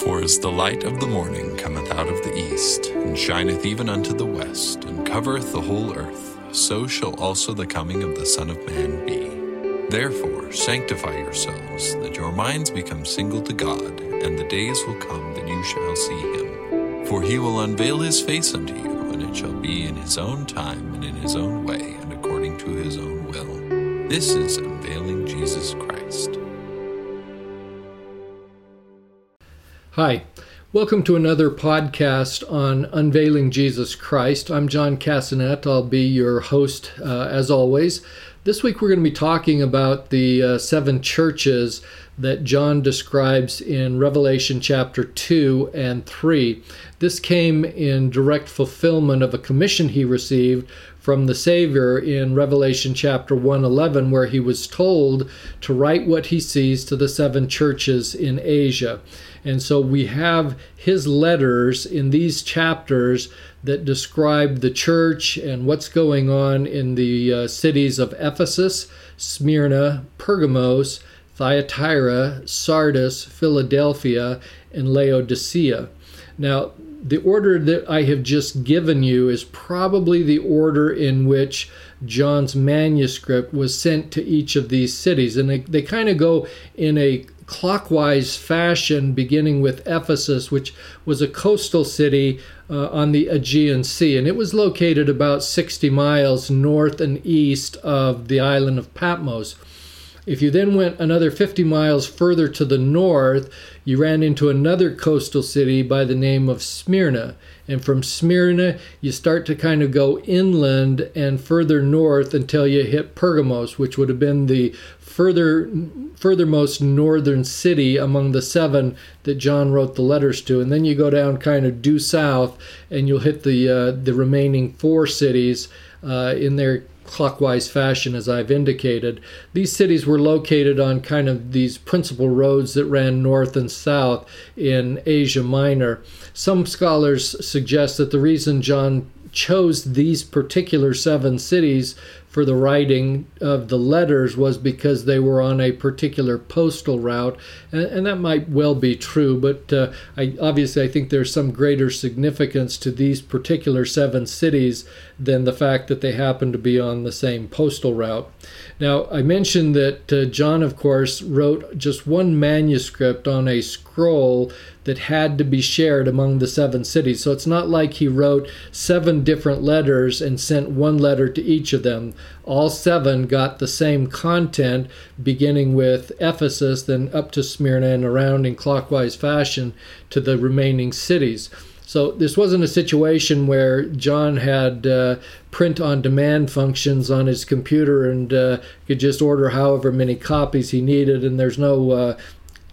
For as the light of the morning cometh out of the east, and shineth even unto the west, and covereth the whole earth, so shall also the coming of the Son of Man be. Therefore, sanctify yourselves, that your minds become single to God, and the days will come that you shall see him. For he will unveil his face unto you, and it shall be in his own time, and in his own way, and according to his own will. This is unveiling Jesus Christ. Hi, welcome to another podcast on Unveiling Jesus Christ. I'm John Cassanet. I'll be your host uh, as always. This week we're going to be talking about the uh, seven churches that John describes in Revelation chapter 2 and 3. This came in direct fulfillment of a commission he received from the Savior in Revelation chapter 111, where he was told to write what he sees to the seven churches in Asia. And so we have his letters in these chapters that describe the church and what's going on in the uh, cities of Ephesus, Smyrna, Pergamos, Thyatira, Sardis, Philadelphia, and Laodicea. Now, the order that I have just given you is probably the order in which John's manuscript was sent to each of these cities. And they, they kind of go in a clockwise fashion, beginning with Ephesus, which was a coastal city uh, on the Aegean Sea. And it was located about 60 miles north and east of the island of Patmos. If you then went another 50 miles further to the north, you ran into another coastal city by the name of Smyrna. And from Smyrna, you start to kind of go inland and further north until you hit Pergamos, which would have been the further furthermost northern city among the seven that John wrote the letters to. And then you go down kind of due south, and you'll hit the uh, the remaining four cities uh, in their clockwise fashion, as I've indicated. These cities were located on kind of these principal roads that ran north and south in Asia Minor. Some scholars suggest that the reason John chose these particular seven cities for the writing of the letters was because they were on a particular postal route, and, and that might well be true. But uh, I, obviously, I think there's some greater significance to these particular seven cities than the fact that they happen to be on the same postal route. Now, I mentioned that uh, John, of course, wrote just one manuscript on a scroll that had to be shared among the seven cities. So it's not like he wrote seven different letters and sent one letter to each of them. All seven got the same content, beginning with Ephesus, then up to Smyrna and around in clockwise fashion to the remaining cities. So this wasn't a situation where John had uh, print on demand functions on his computer and uh, could just order however many copies he needed, and there's no uh,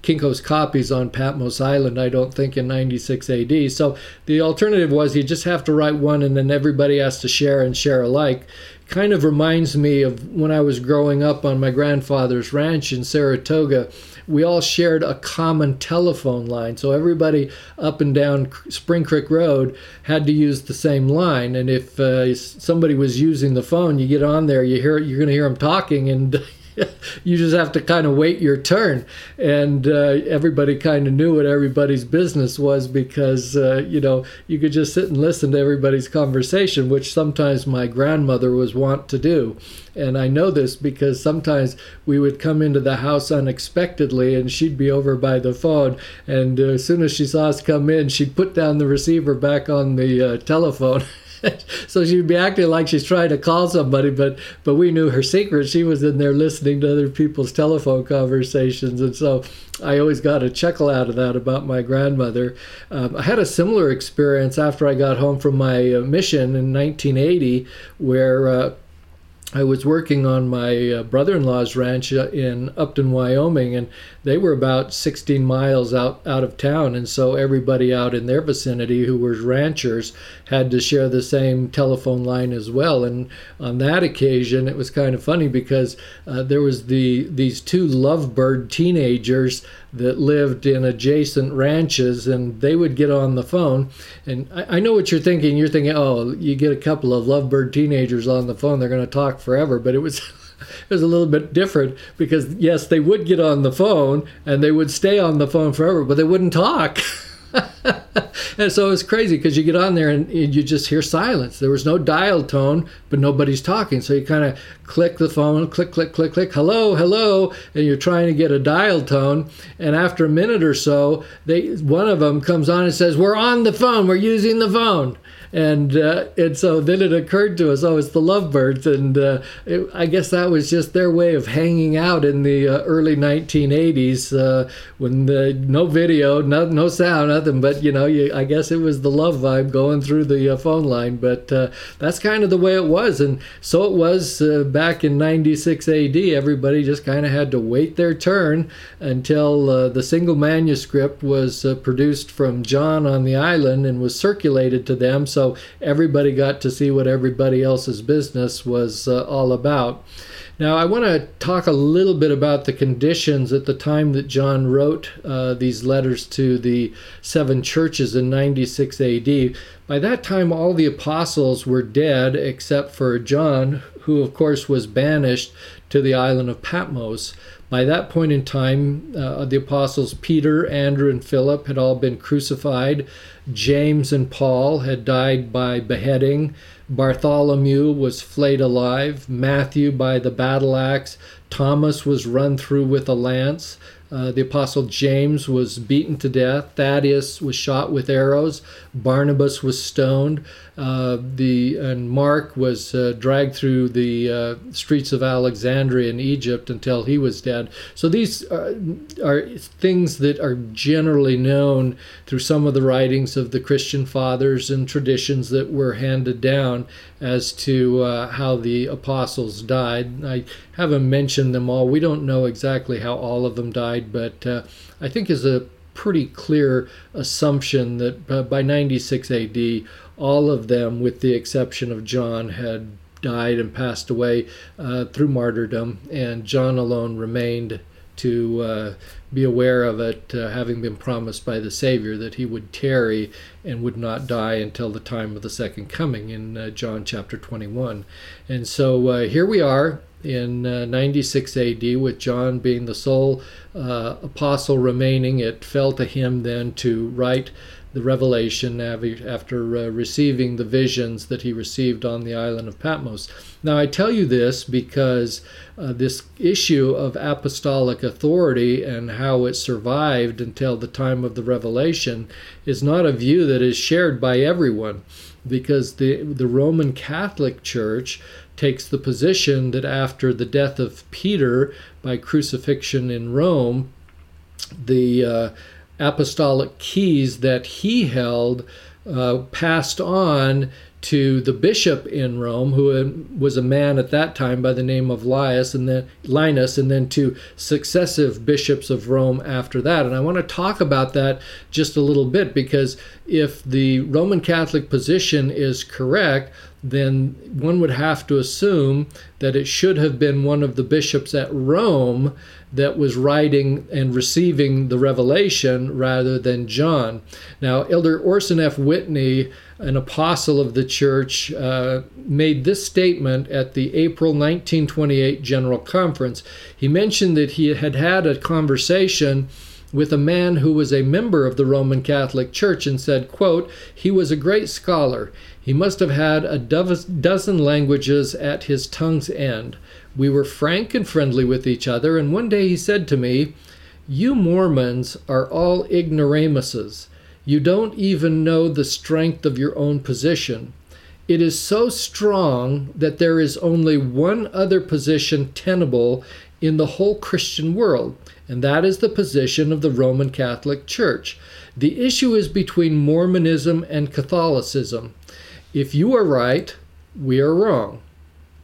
Kinko's copies on Patmos Island, I don't think, in 96 AD. So the alternative was you just have to write one and then everybody has to share and share alike. Kind of reminds me of when I was growing up on my grandfather's ranch in Saratoga. We all shared a common telephone line. So everybody up and down Spring Creek Road had to use the same line. And if uh, somebody was using the phone, you get on there, you hear you're going to hear them talking and you just have to kind of wait your turn. And uh, everybody kind of knew what everybody's business was because, uh, you know, you could just sit and listen to everybody's conversation, which sometimes my grandmother was wont to do. And I know this because sometimes we would come into the house unexpectedly and she'd be over by the phone. And uh, as soon as she saw us come in, she'd put down the receiver back on the uh, telephone. so she'd be acting like she's trying to call somebody, but but we knew her secret. She was in there listening to other people's telephone conversations, and so I always got a chuckle out of that about my grandmother. Um, I had a similar experience after I got home from my uh, mission in 1980, where. Uh, I was working on my uh, brother in law's ranch uh, in Upton, Wyoming, and they were about 16 miles out, out of town. And so everybody out in their vicinity who were ranchers had to share the same telephone line as well. And on that occasion, it was kind of funny because uh, there was the these two lovebird teenagers that lived in adjacent ranches, and they would get on the phone. And I, I know what you're thinking. You're thinking, oh, you get a couple of lovebird teenagers on the phone, they're going to talk forever. But it was it was a little bit different because yes, they would get on the phone and they would stay on the phone forever, but they wouldn't talk. and so it's crazy because you get on there and you just hear silence. There was no dial tone, but nobody's talking. So you kind of click the phone, click, click, click, click, hello, hello, and you're trying to get a dial tone. And after a minute or so, they one of them comes on and says, "We're on the phone. We're using the phone." And uh, and so then it occurred to us, oh, it's the lovebirds, and uh, it, I guess that was just their way of hanging out in the uh, early 1980s uh, when the, no video, no no sound, nothing, but you know, you, I guess it was the love vibe going through the uh, phone line, but uh, that's kind of the way it was, and so it was back in 96 AD. Everybody just kind of had to wait their turn until the single manuscript was produced from John on the island and was circulated to them. So so everybody got to see what everybody else's business was uh, all about. Now, I want to talk a little bit about the conditions at the time that John wrote uh, these letters to the seven churches in 96 AD. By that time, all the apostles were dead except for John, who, of course, was banished to the island of Patmos. By that point in time, uh, the apostles Peter, Andrew, and Philip had all been crucified. James and Paul had died by beheading. Bartholomew was flayed alive. Matthew by the battle axe. Thomas was run through with a lance. Uh, the apostle James was beaten to death. Thaddeus was shot with arrows. Barnabas was stoned. Uh, the and Mark was uh, dragged through the uh, streets of Alexandria in Egypt until he was dead. So these are, are, things that are generally known through some of the writings of the Christian fathers and traditions that were handed down as to uh, how the apostles died. I haven't mentioned them all. We don't know exactly how all of them died, but uh, I think is a pretty clear assumption that by 96 AD, all of them, with the exception of John, had died and passed away uh, through martyrdom, and John alone remained to uh, be aware of it, uh, having been promised by the Savior that he would tarry and would not die until the time of the second coming in uh, John chapter 21. And so uh, here we are in uh, 96 AD, with John being the sole uh, apostle remaining. It fell to him then to write the revelation after uh, receiving the visions that he received on the island of Patmos. Now, I tell you this because uh, this issue of apostolic authority and how it survived until the time of the revelation is not a view that is shared by everyone because the, the Roman Catholic Church takes the position that after the death of Peter by crucifixion in Rome, the uh, apostolic keys that he held uh, passed on to the bishop in Rome, who was a man at that time by the name of Linus, and then Linus, and then to successive bishops of Rome after that. And I want to talk about that just a little bit because if the Roman Catholic position is correct, then one would have to assume that it should have been one of the bishops at Rome that was writing and receiving the revelation rather than John. Now, Elder Orson F. Whitney, an apostle of the church, uh, made this statement at the April 1928 General Conference. He mentioned that he had had a conversation with a man who was a member of the Roman Catholic Church and said, quote, he was a great scholar. He must have had a dozen languages at his tongue's end. We were frank and friendly with each other, and one day he said to me, You Mormons are all ignoramuses. You don't even know the strength of your own position. It is so strong that there is only one other position tenable in the whole Christian world, and that is the position of the Roman Catholic Church. The issue is between Mormonism and Catholicism. If you are right, we are wrong.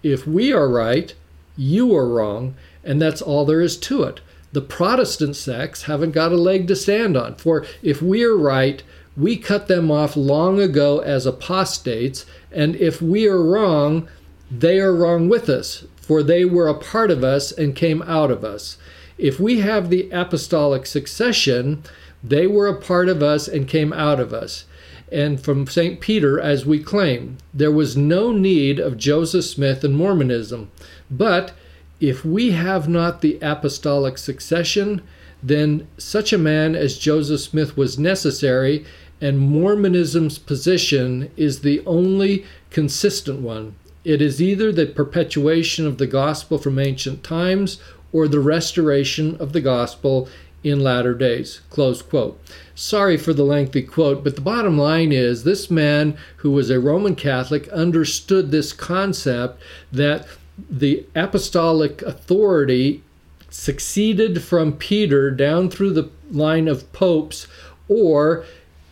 If we are right, you are wrong, and that's all there is to it. The Protestant sects haven't got a leg to stand on, for if we are right, we cut them off long ago as apostates, and if we are wrong, they are wrong with us, for they were a part of us and came out of us. If we have the apostolic succession, they were a part of us and came out of us. And from St. Peter, as we claim, there was no need of Joseph Smith and Mormonism. But if we have not the apostolic succession, then such a man as Joseph Smith was necessary, and Mormonism's position is the only consistent one. It is either the perpetuation of the gospel from ancient times or the restoration of the gospel in latter days. Close quote. Sorry for the lengthy quote, but the bottom line is this man who was a Roman Catholic understood this concept that the apostolic authority succeeded from Peter down through the line of popes, or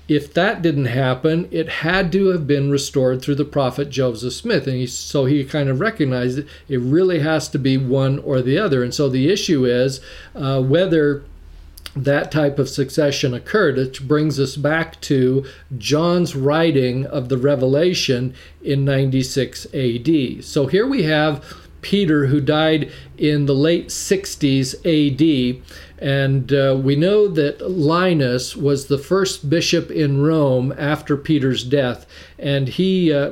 if that didn't happen, it had to have been restored through the prophet Joseph Smith. And he, so he kind of recognized it, it really has to be one or the other. And so the issue is uh, whether that type of succession occurred, which brings us back to John's writing of the Revelation in 96 AD. So here we have Peter, who died in the late 60s AD. And uh, we know that Linus was the first bishop in Rome after Peter's death, and he uh,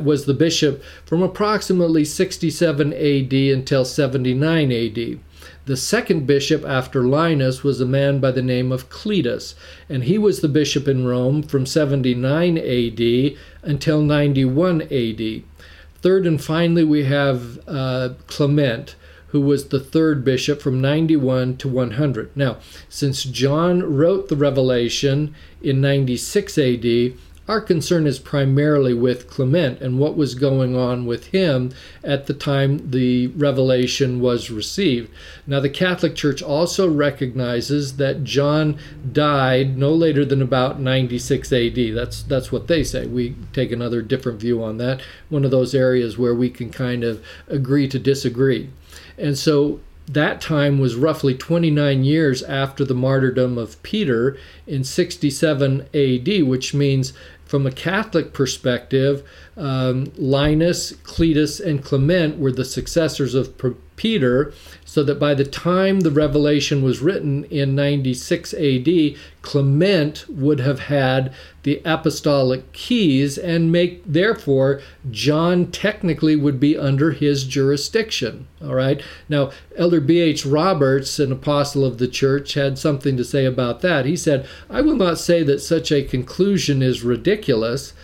was the bishop from approximately 67 AD until 79 AD. The second bishop after Linus was a man by the name of Cletus, and he was the bishop in Rome from 79 AD until 91 AD. Third and finally, we have uh, Clement, who was the third bishop from 91 to 100. Now, since John wrote the Revelation in 96 AD, our concern is primarily with Clement and what was going on with him at the time the revelation was received. Now, the Catholic Church also recognizes that John died no later than about 96 AD. That's that's what they say. We take another different view on that. One of those areas where we can kind of agree to disagree. And so that time was roughly 29 years after the martyrdom of Peter in 67 AD, which means from a Catholic perspective, um, Linus, Cletus, and Clement were the successors of Peter, so that by the time the revelation was written in 96 AD, Clement would have had the apostolic keys and make therefore John technically would be under his jurisdiction. All right. Now, Elder B.H. Roberts, an apostle of the church, had something to say about that. He said, I will not say that such a conclusion is ridiculous.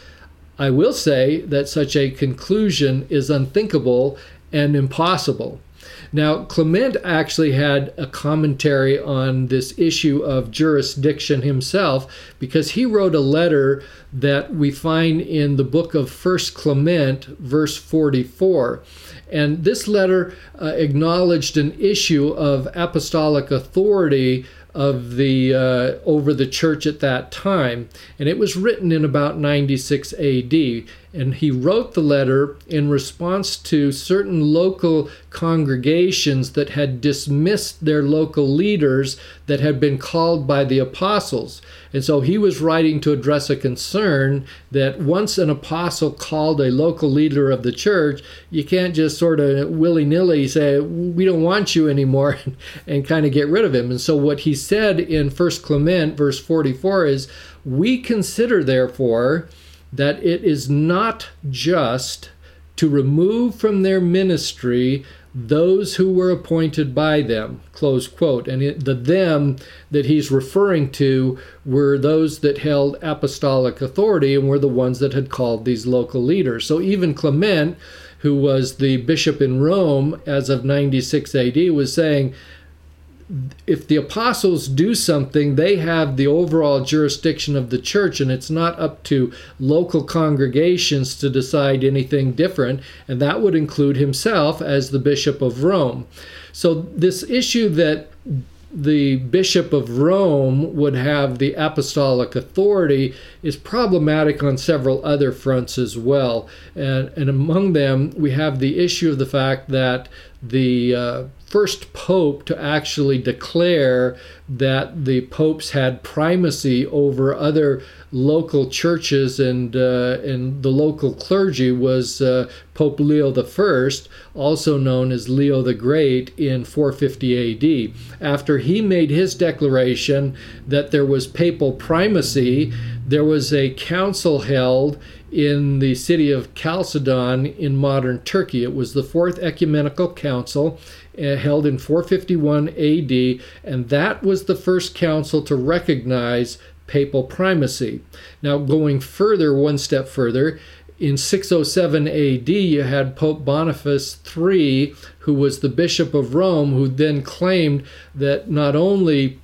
I will say that such a conclusion is unthinkable and impossible. Now, Clement actually had a commentary on this issue of jurisdiction himself because he wrote a letter that we find in the book of First Clement, verse 44. And this letter uh, acknowledged an issue of apostolic authority of the uh, over the church at that time, and it was written in about 96 A.D. And he wrote the letter in response to certain local congregations that had dismissed their local leaders that had been called by the apostles. And so he was writing to address a concern that once an apostle called a local leader of the church, you can't just sort of willy nilly say, We don't want you anymore, and, kind of get rid of him. And so what he said in 1 Clement, verse 44, is, We consider, therefore, that it is not just to remove from their ministry those who were appointed by them close quote. And it, the them that he's referring to were those that held apostolic authority and were the ones that had called these local leaders. So even clement who was the bishop in rome as of 96 ad was saying if the apostles do something, they have the overall jurisdiction of the church, and it's not up to local congregations to decide anything different, and that would include himself as the Bishop of Rome. So, this issue that the Bishop of Rome would have the apostolic authority is problematic on several other fronts as well. And, and among them, we have the issue of the fact that the uh, first pope to actually declare that the popes had primacy over other local churches and uh, and the local clergy was uh, Pope Leo I, also known as Leo the Great, in 450 AD. After he made his declaration that there was papal primacy, there was a council held in the city of Chalcedon in modern Turkey. It was the Fourth Ecumenical Council uh, held in 451 AD, and that was the first council to recognize papal primacy. Now, going further, one step further, in 607 AD, you had Pope Boniface III, who was the Bishop of Rome, who then claimed that not only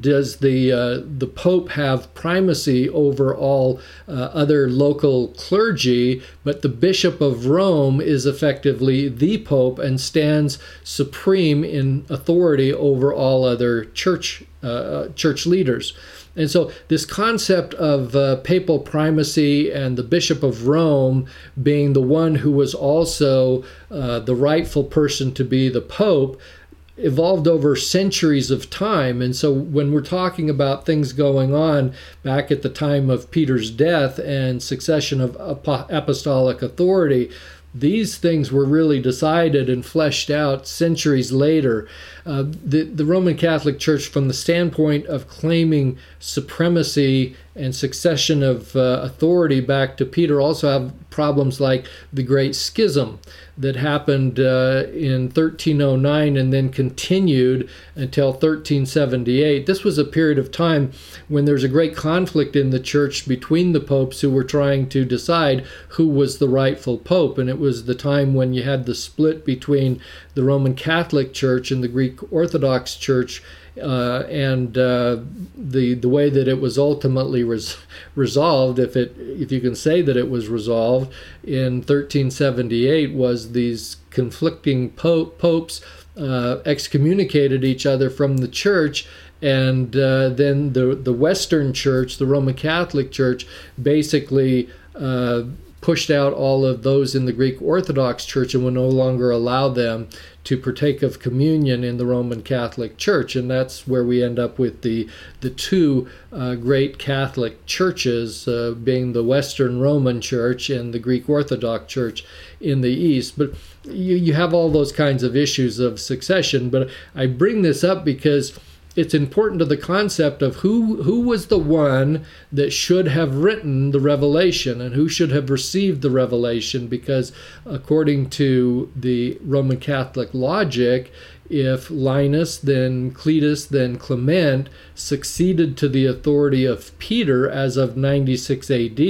does the uh, the Pope have primacy over all uh, other local clergy, but the Bishop of Rome is effectively the Pope and stands supreme in authority over all other church uh, church leaders. And so, this concept of uh, papal primacy and the Bishop of Rome being the one who was also uh, the rightful person to be the Pope evolved over centuries of time. And so when we're talking about things going on back at the time of Peter's death and succession of apostolic authority, these things were really decided and fleshed out centuries later. Uh, the, the Roman Catholic Church, from the standpoint of claiming supremacy and succession of uh, authority back to Peter, also have problems like the Great Schism that happened uh, in 1309 and then continued until 1378. This was a period of time when there's a great conflict in the church between the popes who were trying to decide who was the rightful pope. And it was the time when you had the split between the Roman Catholic Church and the Greek Orthodox Church uh, and uh, the the way that it was ultimately res- resolved, if it if you can say that it was resolved in 1378, was these conflicting popes uh, excommunicated each other from the church. And uh, then the the Western Church, the Roman Catholic Church, basically uh, pushed out all of those in the Greek Orthodox Church and would no longer allow them to partake of communion in the Roman Catholic Church, and that's where we end up with the the two uh, great Catholic churches, uh, being the Western Roman Church and the Greek Orthodox Church in the East. But you you have all those kinds of issues of succession. But I bring this up because it's important to the concept of who who was the one that should have written the revelation and who should have received the revelation because according to the Roman Catholic logic if Linus then Cletus then Clement succeeded to the authority of Peter as of 96 AD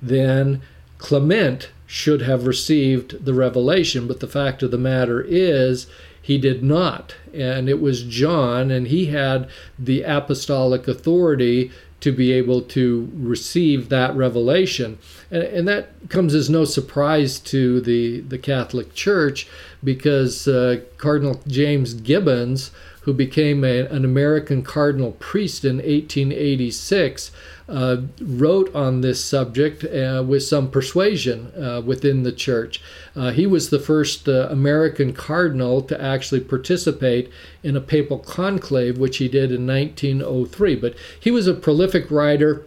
then Clement should have received the revelation. But the fact of the matter is he did not. And it was John, and he had the apostolic authority to be able to receive that revelation. And, and that comes as no surprise to the, the Catholic Church because uh, Cardinal James Gibbons, who became a, an American cardinal priest in 1886, uh, wrote on this subject uh, with some persuasion uh, within the church. Uh, he was the first uh, American cardinal to actually participate in a papal conclave, which he did in 1903. But he was a prolific writer.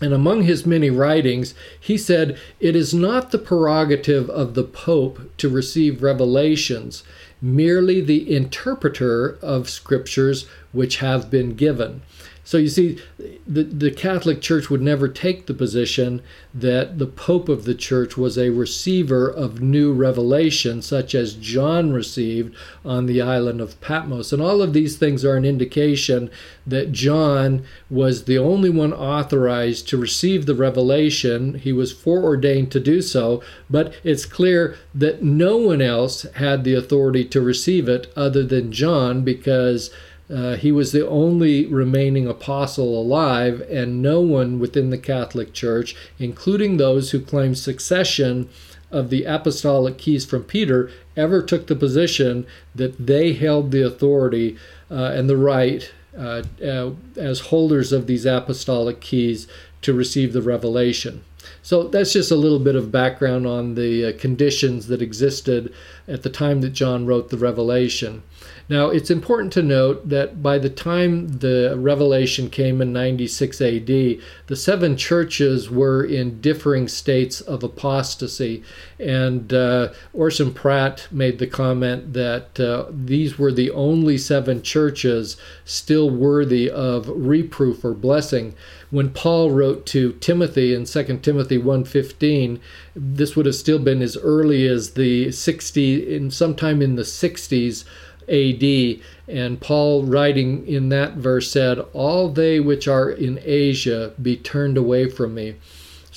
And among his many writings, he said, It is not the prerogative of the Pope to receive revelations, merely the interpreter of scriptures which have been given. So you see, the, the Catholic Church would never take the position that the Pope of the Church was a receiver of new revelation, such as John received on the island of Patmos. And all of these things are an indication that John was the only one authorized to receive the revelation. He was foreordained to do so, but it's clear that no one else had the authority to receive it other than John because uh, he was the only remaining apostle alive, and no one within the Catholic Church, including those who claim succession of the apostolic keys from Peter, ever took the position that they held the authority uh, and the right uh, uh as holders of these apostolic keys to receive the revelation. So that's just a little bit of background on the uh, conditions that existed at the time that John wrote the Revelation. Now, it's important to note that by the time the revelation came in 96 AD, the seven churches were in differing states of apostasy. And uh, Orson Pratt made the comment that uh, these were the only seven churches still worthy of reproof or blessing. When Paul wrote to Timothy in 2 Timothy 1:15, this would have still been as early as the 60 in sometime in the 60s AD. And Paul, writing in that verse, said, All they which are in Asia be turned away from me.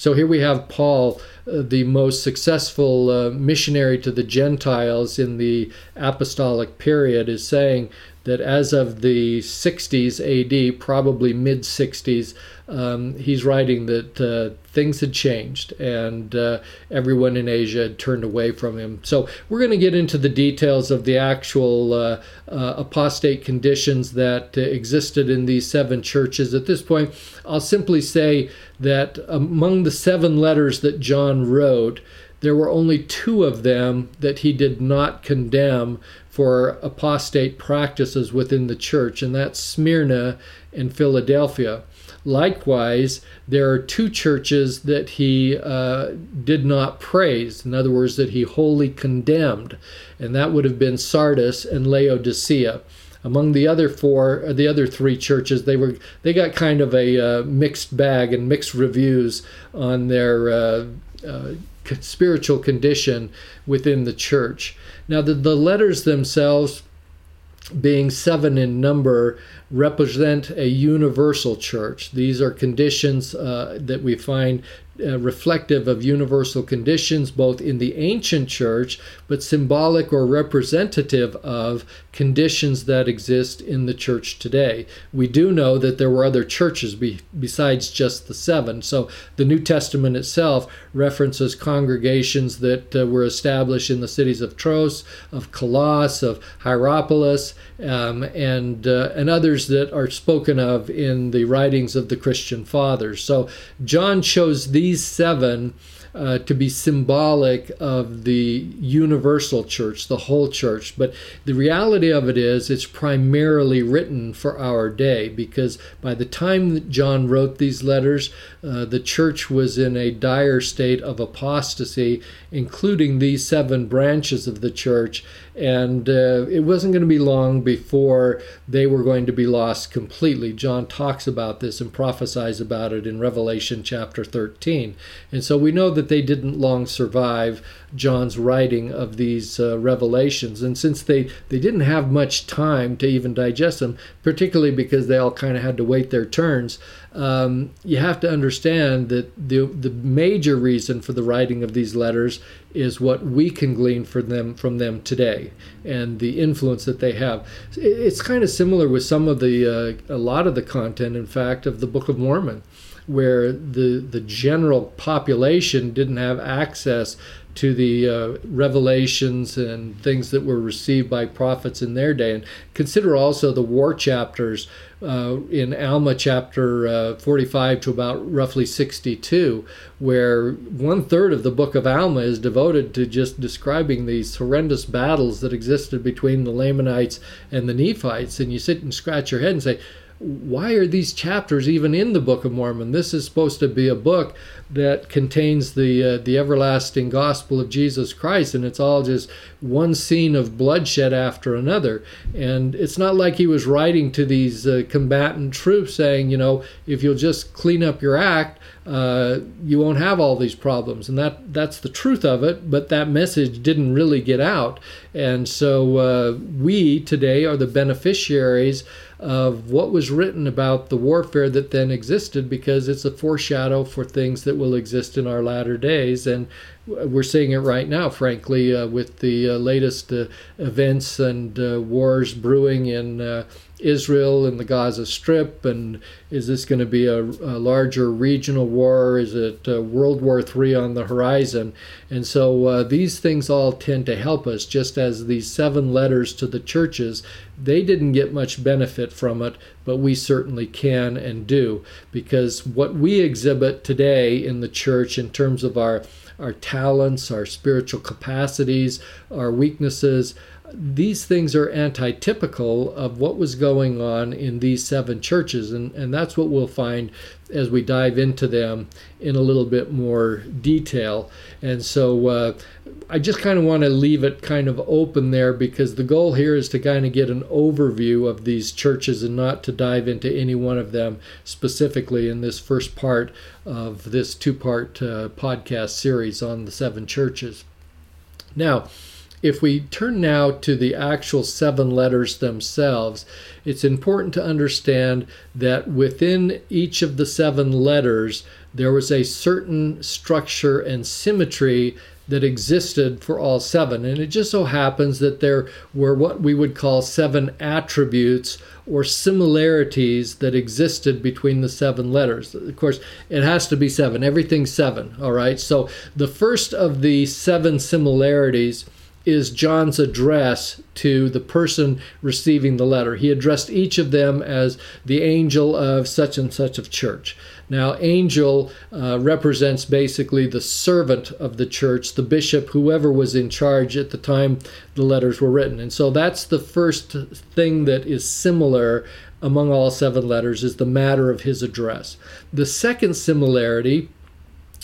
So here we have Paul, uh, the most successful uh, missionary to the Gentiles in the apostolic period, is saying that as of the 60s AD, probably mid 60s, um, he's writing that uh, things had changed and uh, everyone in Asia had turned away from him. So we're going to get into the details of the actual uh, uh apostate conditions that existed in these seven churches. At this point, I'll simply say that among the seven letters that John wrote, there were only two of them that he did not condemn for apostate practices within the church, and that's Smyrna and Philadelphia. Likewise, there are two churches that he uh, did not praise, in other words, that he wholly condemned, and that would have been Sardis and Laodicea. Among the other four, uh, the other three churches, they were they got kind of a uh, mixed bag and mixed reviews on their uh, uh, spiritual condition within the church. Now, the, the letters themselves, being seven in number, represent a universal church. These are conditions uh, that we find uh, reflective of universal conditions both in the ancient church, but symbolic or representative of conditions that exist in the church today. We do know that there were other churches be, besides just the seven. So the New Testament itself references congregations that uh, were established in the cities of Troas, of Colossus, of Hierapolis, um, and uh, and others that are spoken of in the writings of the Christian fathers. So John chose these seven uh, to be symbolic of the universal church, the whole church. But the reality of it is, it's primarily written for our day because by the time that John wrote these letters, uh, the church was in a dire state of apostasy, including these seven branches of the church. And uh, it wasn't going to be long before they were going to be lost completely. John talks about this and prophesies about it in Revelation chapter 13. And so we know that they didn't long survive John's writing of these uh, revelations. And since they, they didn't have much time to even digest them, particularly because they all kind of had to wait their turns, um, you have to understand that the, the major reason for the writing of these letters is what we can glean from them from them today and the influence that they have. It's kind of similar with some of the uh, a lot of the content, in fact, of the Book of Mormon, where the the general population didn't have access to the uh, revelations and things that were received by prophets in their day. And consider also the war chapters uh, in Alma chapter uh, 45 to about roughly 62, where one third of the book of Alma is devoted to just describing these horrendous battles that existed between the Lamanites and the Nephites. And you sit and scratch your head and say, why are these chapters even in the Book of Mormon? This is supposed to be a book that contains the uh, the everlasting gospel of Jesus Christ, and it's all just one scene of bloodshed after another. And it's not like he was writing to these uh, combatant troops saying, you know, if you'll just clean up your act, uh, you won't have all these problems. And that that's the truth of it. But that message didn't really get out, and so uh, we today are the beneficiaries of what was written about the warfare that then existed because it's a foreshadow for things that will exist in our latter days. And we're seeing it right now, frankly, uh, with the uh, latest uh, events and uh, wars brewing in uh, Israel and the Gaza Strip? And is this going to be a, a larger regional war? Is it uh, World War III on the horizon? And so these things all tend to help us, just as these seven letters to the churches, they didn't get much benefit from it, but we certainly can and do, because what we exhibit today in the church in terms of our our talents, our spiritual capacities, our weaknesses, these things are antitypical of what was going on in these seven churches, and, and that's what we'll find as we dive into them in a little bit more detail. And so uh, I just kind of want to leave it kind of open there because the goal here is to kind of get an overview of these churches and not to dive into any one of them specifically in this first part of this two part uh, podcast series on the seven churches. Now, if we turn now to the actual seven letters themselves, it's important to understand that within each of the seven letters, there was a certain structure and symmetry that existed for all seven. And it just so happens that there were what we would call seven attributes or similarities that existed between the seven letters. Of course, it has to be seven, everything's seven, all right? So the first of the seven similarities is John's address to the person receiving the letter. He addressed each of them as the angel of such and such of church. Now, angel uh, represents basically the servant of the church, the bishop, whoever was in charge at the time the letters were written. And so that's the first thing that is similar among all seven letters is the matter of his address. The second similarity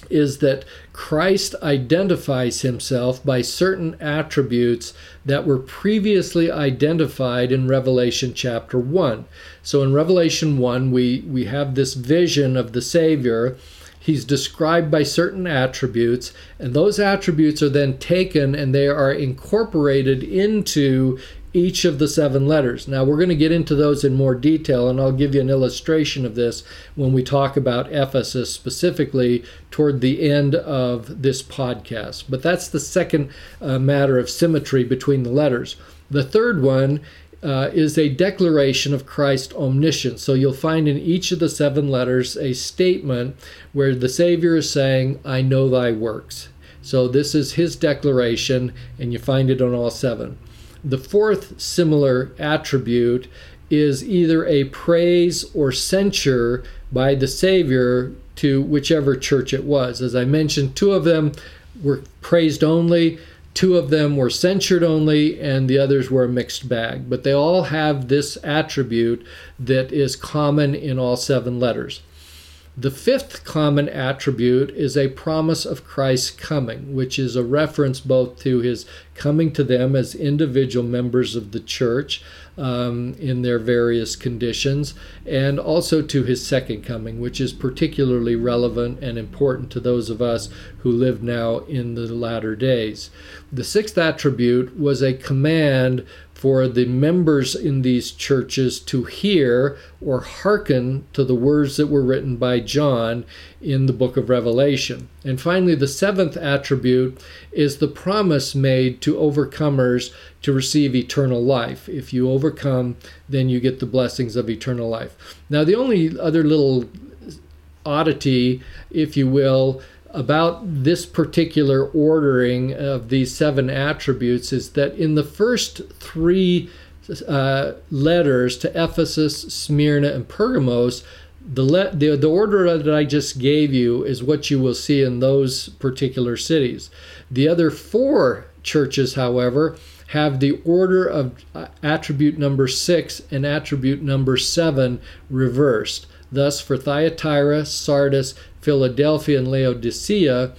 is that Christ identifies himself by certain attributes that were previously identified in Revelation chapter 1. So in Revelation 1, we, we have this vision of the Savior. He's described by certain attributes, and those attributes are then taken and they are incorporated into each of the seven letters. Now, we're going to get into those in more detail, and I'll give you an illustration of this when we talk about Ephesus specifically toward the end of this podcast. But that's the second uh, matter of symmetry between the letters. The third one uh, is a declaration of Christ's omniscience. So you'll find in each of the seven letters a statement where the Savior is saying, I know thy works. So this is his declaration, and you find it on all seven. The fourth similar attribute is either a praise or censure by the Savior to whichever church it was. As I mentioned, two of them were praised only, two of them were censured only, and the others were a mixed bag. But they all have this attribute that is common in all seven letters. The fifth common attribute is a promise of Christ's coming, which is a reference both to his coming to them as individual members of the church um, in their various conditions, and also to his second coming, which is particularly relevant and important to those of us who live now in the latter days. The sixth attribute was a command for the members in these churches to hear or hearken to the words that were written by John in the book of Revelation. And finally, the seventh attribute is the promise made to overcomers to receive eternal life. If you overcome, then you get the blessings of eternal life. Now, the only other little oddity, if you will, about this particular ordering of these seven attributes is that in the first three uh, letters to Ephesus, Smyrna, and Pergamos, the, le- the, the order that I just gave you is what you will see in those particular cities. The other four churches, however, have the order of uh, attribute number six and attribute number seven reversed. Thus, for Thyatira, Sardis, Philadelphia, and Laodicea,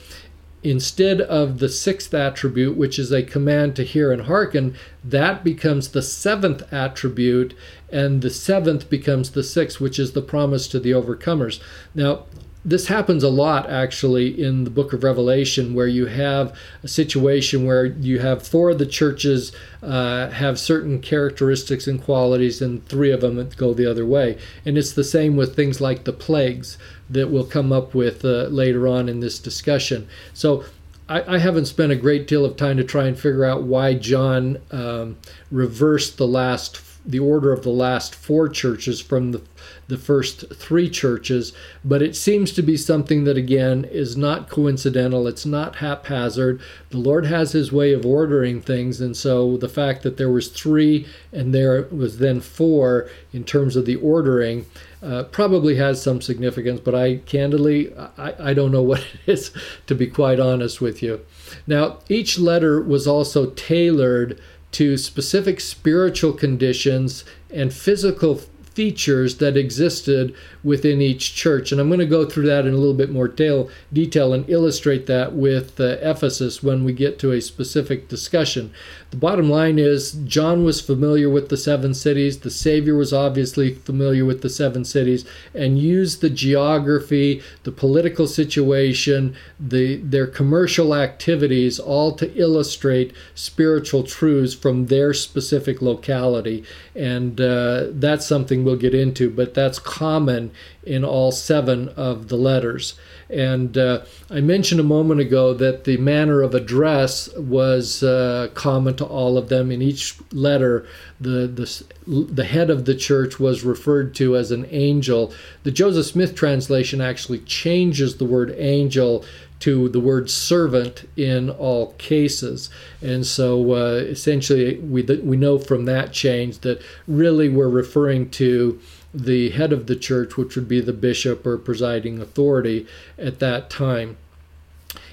instead of the sixth attribute, which is a command to hear and hearken, that becomes the seventh attribute, and the seventh becomes the sixth, which is the promise to the overcomers. Now, this happens a lot actually in the book of Revelation, where you have a situation where you have four of the churches uh, have certain characteristics and qualities, and three of them go the other way. And it's the same with things like the plagues that we'll come up with uh, later on in this discussion. So I, I, haven't spent a great deal of time to try and figure out why John um, reversed the last the order of the last four churches from the the first three churches, but it seems to be something that again is not coincidental. It's not haphazard. The Lord has His way of ordering things, and so the fact that there was three and there was then four in terms of the ordering uh, probably has some significance. But I candidly, I, I don't know what it is to be quite honest with you. Now, each letter was also tailored to specific spiritual conditions and physical features that existed within each church. And I'm going to go through that in a little bit more detail, detail and illustrate that with uh, Ephesus when we get to a specific discussion. The bottom line is John was familiar with the seven cities. The Savior was obviously familiar with the seven cities and used the geography, the political situation, the their commercial activities all to illustrate spiritual truths from their specific locality. And uh, that's something we'll get into, but that's common in all seven of the letters. And uh, I mentioned a moment ago that the manner of address was uh, common to all of them. In each letter, the, the, the head of the church was referred to as an angel. The Joseph Smith translation actually changes the word angel to the word servant in all cases. And so uh, essentially, we, we know from that change that really we're referring to the head of the church, which would be the bishop or presiding authority at that time.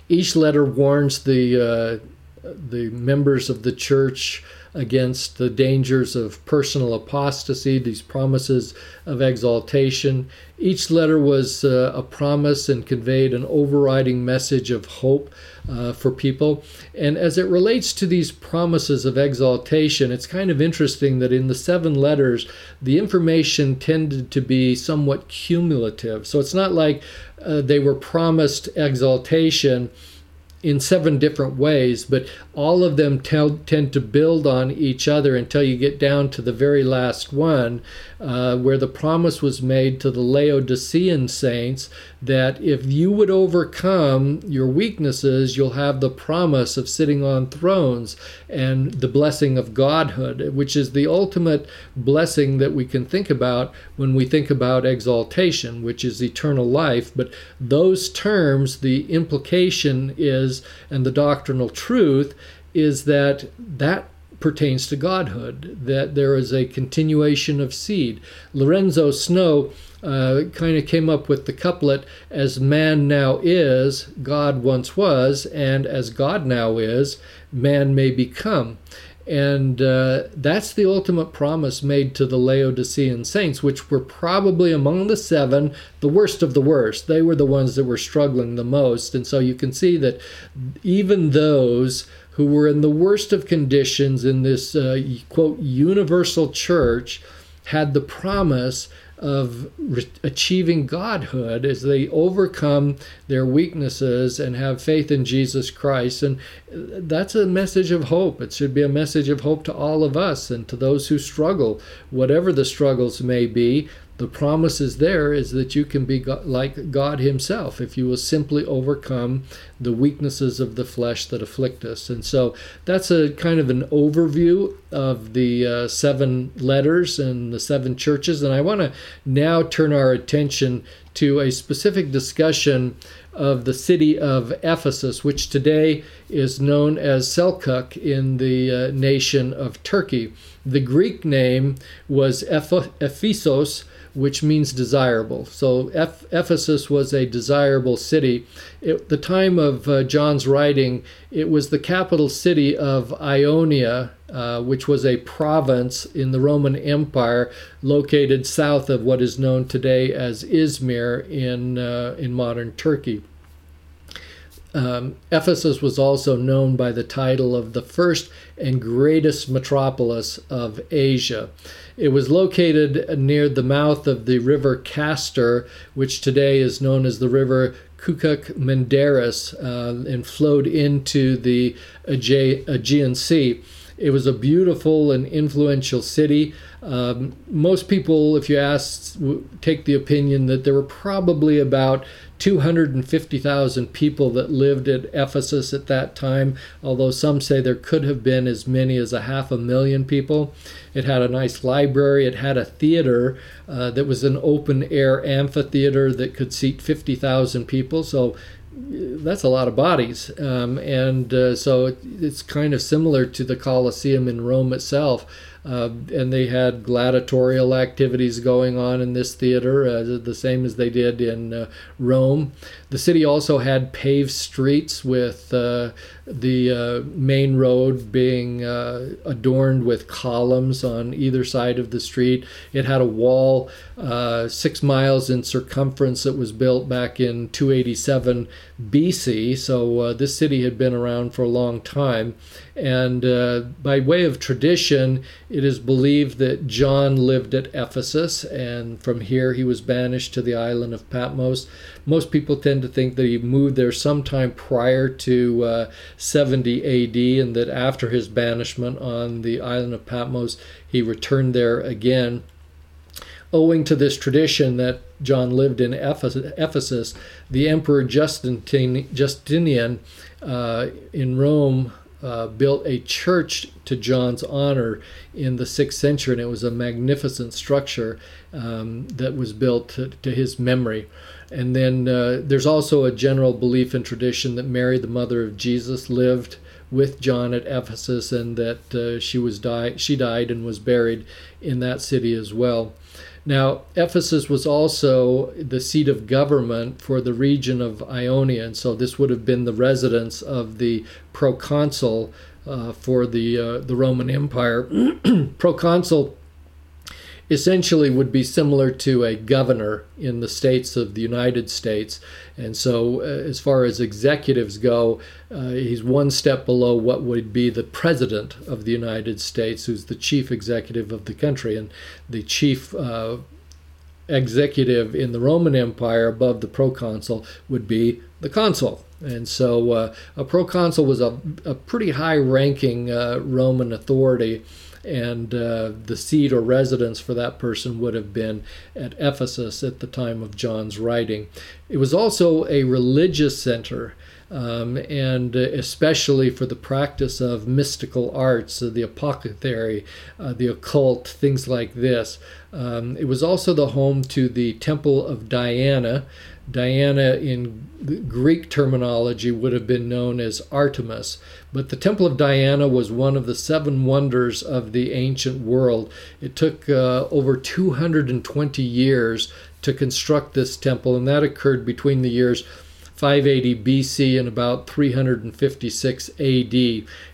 Each letter warns the uh, the members of the church against the dangers of personal apostasy, these promises of exaltation. Each letter was uh, a promise and conveyed an overriding message of hope uh, for people. And as it relates to these promises of exaltation, it's kind of interesting that in the seven letters, the information tended to be somewhat cumulative. So it's not like uh, they were promised exaltation in seven different ways, but all of them tell, tend to build on each other until you get down to the very last one, uh, where the promise was made to the Laodicean saints that if you would overcome your weaknesses, you'll have the promise of sitting on thrones and the blessing of godhood, which is the ultimate blessing that we can think about when we think about exaltation, which is eternal life. But those terms, the implication is, and the doctrinal truth is that that pertains to godhood, that there is a continuation of seed. Lorenzo Snow uh, kind of came up with the couplet as man now is, God once was, and as God now is, man may become. And uh, that's the ultimate promise made to the Laodicean saints, which were probably among the seven, the worst of the worst. They were the ones that were struggling the most. And so you can see that even those who were in the worst of conditions in this, uh, quote, universal church had the promise of re- achieving godhood as they overcome their weaknesses and have faith in Jesus Christ. And uh, that's a message of hope. It should be a message of hope to all of us and to those who struggle, whatever the struggles may be the promise is there is that you can be like God Himself if you will simply overcome the weaknesses of the flesh that afflict us. And so that's a kind of an overview of the uh, seven letters and the seven churches. And I want to now turn our attention to a specific discussion of the city of Ephesus, which today is known as Selçuk in the uh, nation of Turkey. The Greek name was Ephesos which means desirable. So Ephesus was a desirable city. At the time of uh, John's writing, it was the capital city of Ionia, uh, which was a province in the Roman Empire located south of what is known today as Izmir in, uh, in modern Turkey. Um, Ephesus was also known by the title of the first and greatest metropolis of Asia. It was located near the mouth of the river Castor, which today is known as the river Kukuk Menderes, uh, and flowed into the Aegean Sea. It was a beautiful and influential city. Um, most people, if you ask, take the opinion that there were probably about 250,000 people that lived at Ephesus at that time, although some say there could have been as many as a half a million people. It had a nice library, it had a theater uh, that was an open air amphitheater that could seat 50,000 people. So that's a lot of bodies. Um, and uh, so it's kind of similar to the Colosseum in Rome itself. Uh, and they had gladiatorial activities going on in this theater, uh, the same as they did in uh, Rome. The city also had paved streets with uh, the uh, main road being uh, adorned with columns on either side of the street. It had a wall uh, six miles in circumference that was built back in 287 BC. So uh, this city had been around for a long time. And uh, by way of tradition, it is believed that John lived at Ephesus, and from here he was banished to the island of Patmos. Most people tend to think that he moved there sometime prior to uh, 70 AD, and that after his banishment on the island of Patmos, he returned there again. Owing to this tradition that John lived in Ephesus, the Emperor Justinian uh, in Rome uh, built a church to John's honor in the sixth century, and it was a magnificent structure um, that was built to, to, his memory. And then uh, there's also a general belief and tradition that Mary, the mother of Jesus, lived with John at Ephesus, and that uh, she was died. She died and was buried in that city as well. Now, Ephesus was also the seat of government for the region of Ionia, and so this would have been the residence of the proconsul uh, for the uh, the Roman Empire. proconsul essentially would be similar to a governor in the states of the United States. And so, uh, as far as executives go, uh, he's one step below what would be the president of the United States, who's the chief executive of the country. And the chief uh, executive in the Roman Empire above the proconsul would be the consul. And so, uh, a proconsul was a, a pretty high ranking uh, Roman authority and uh, the seat or residence for that person would have been at Ephesus at the time of John's writing. It was also a religious center. Um, and especially for the practice of mystical arts, uh, the apothecary, uh, the occult, things like this. Um, it was also the home to the Temple of Diana, Diana, in Greek terminology, would have been known as Artemis, but the Temple of Diana was one of the seven wonders of the ancient world. It took uh, over 220 years to construct this temple, and that occurred between the years 580 BC and about 356 AD.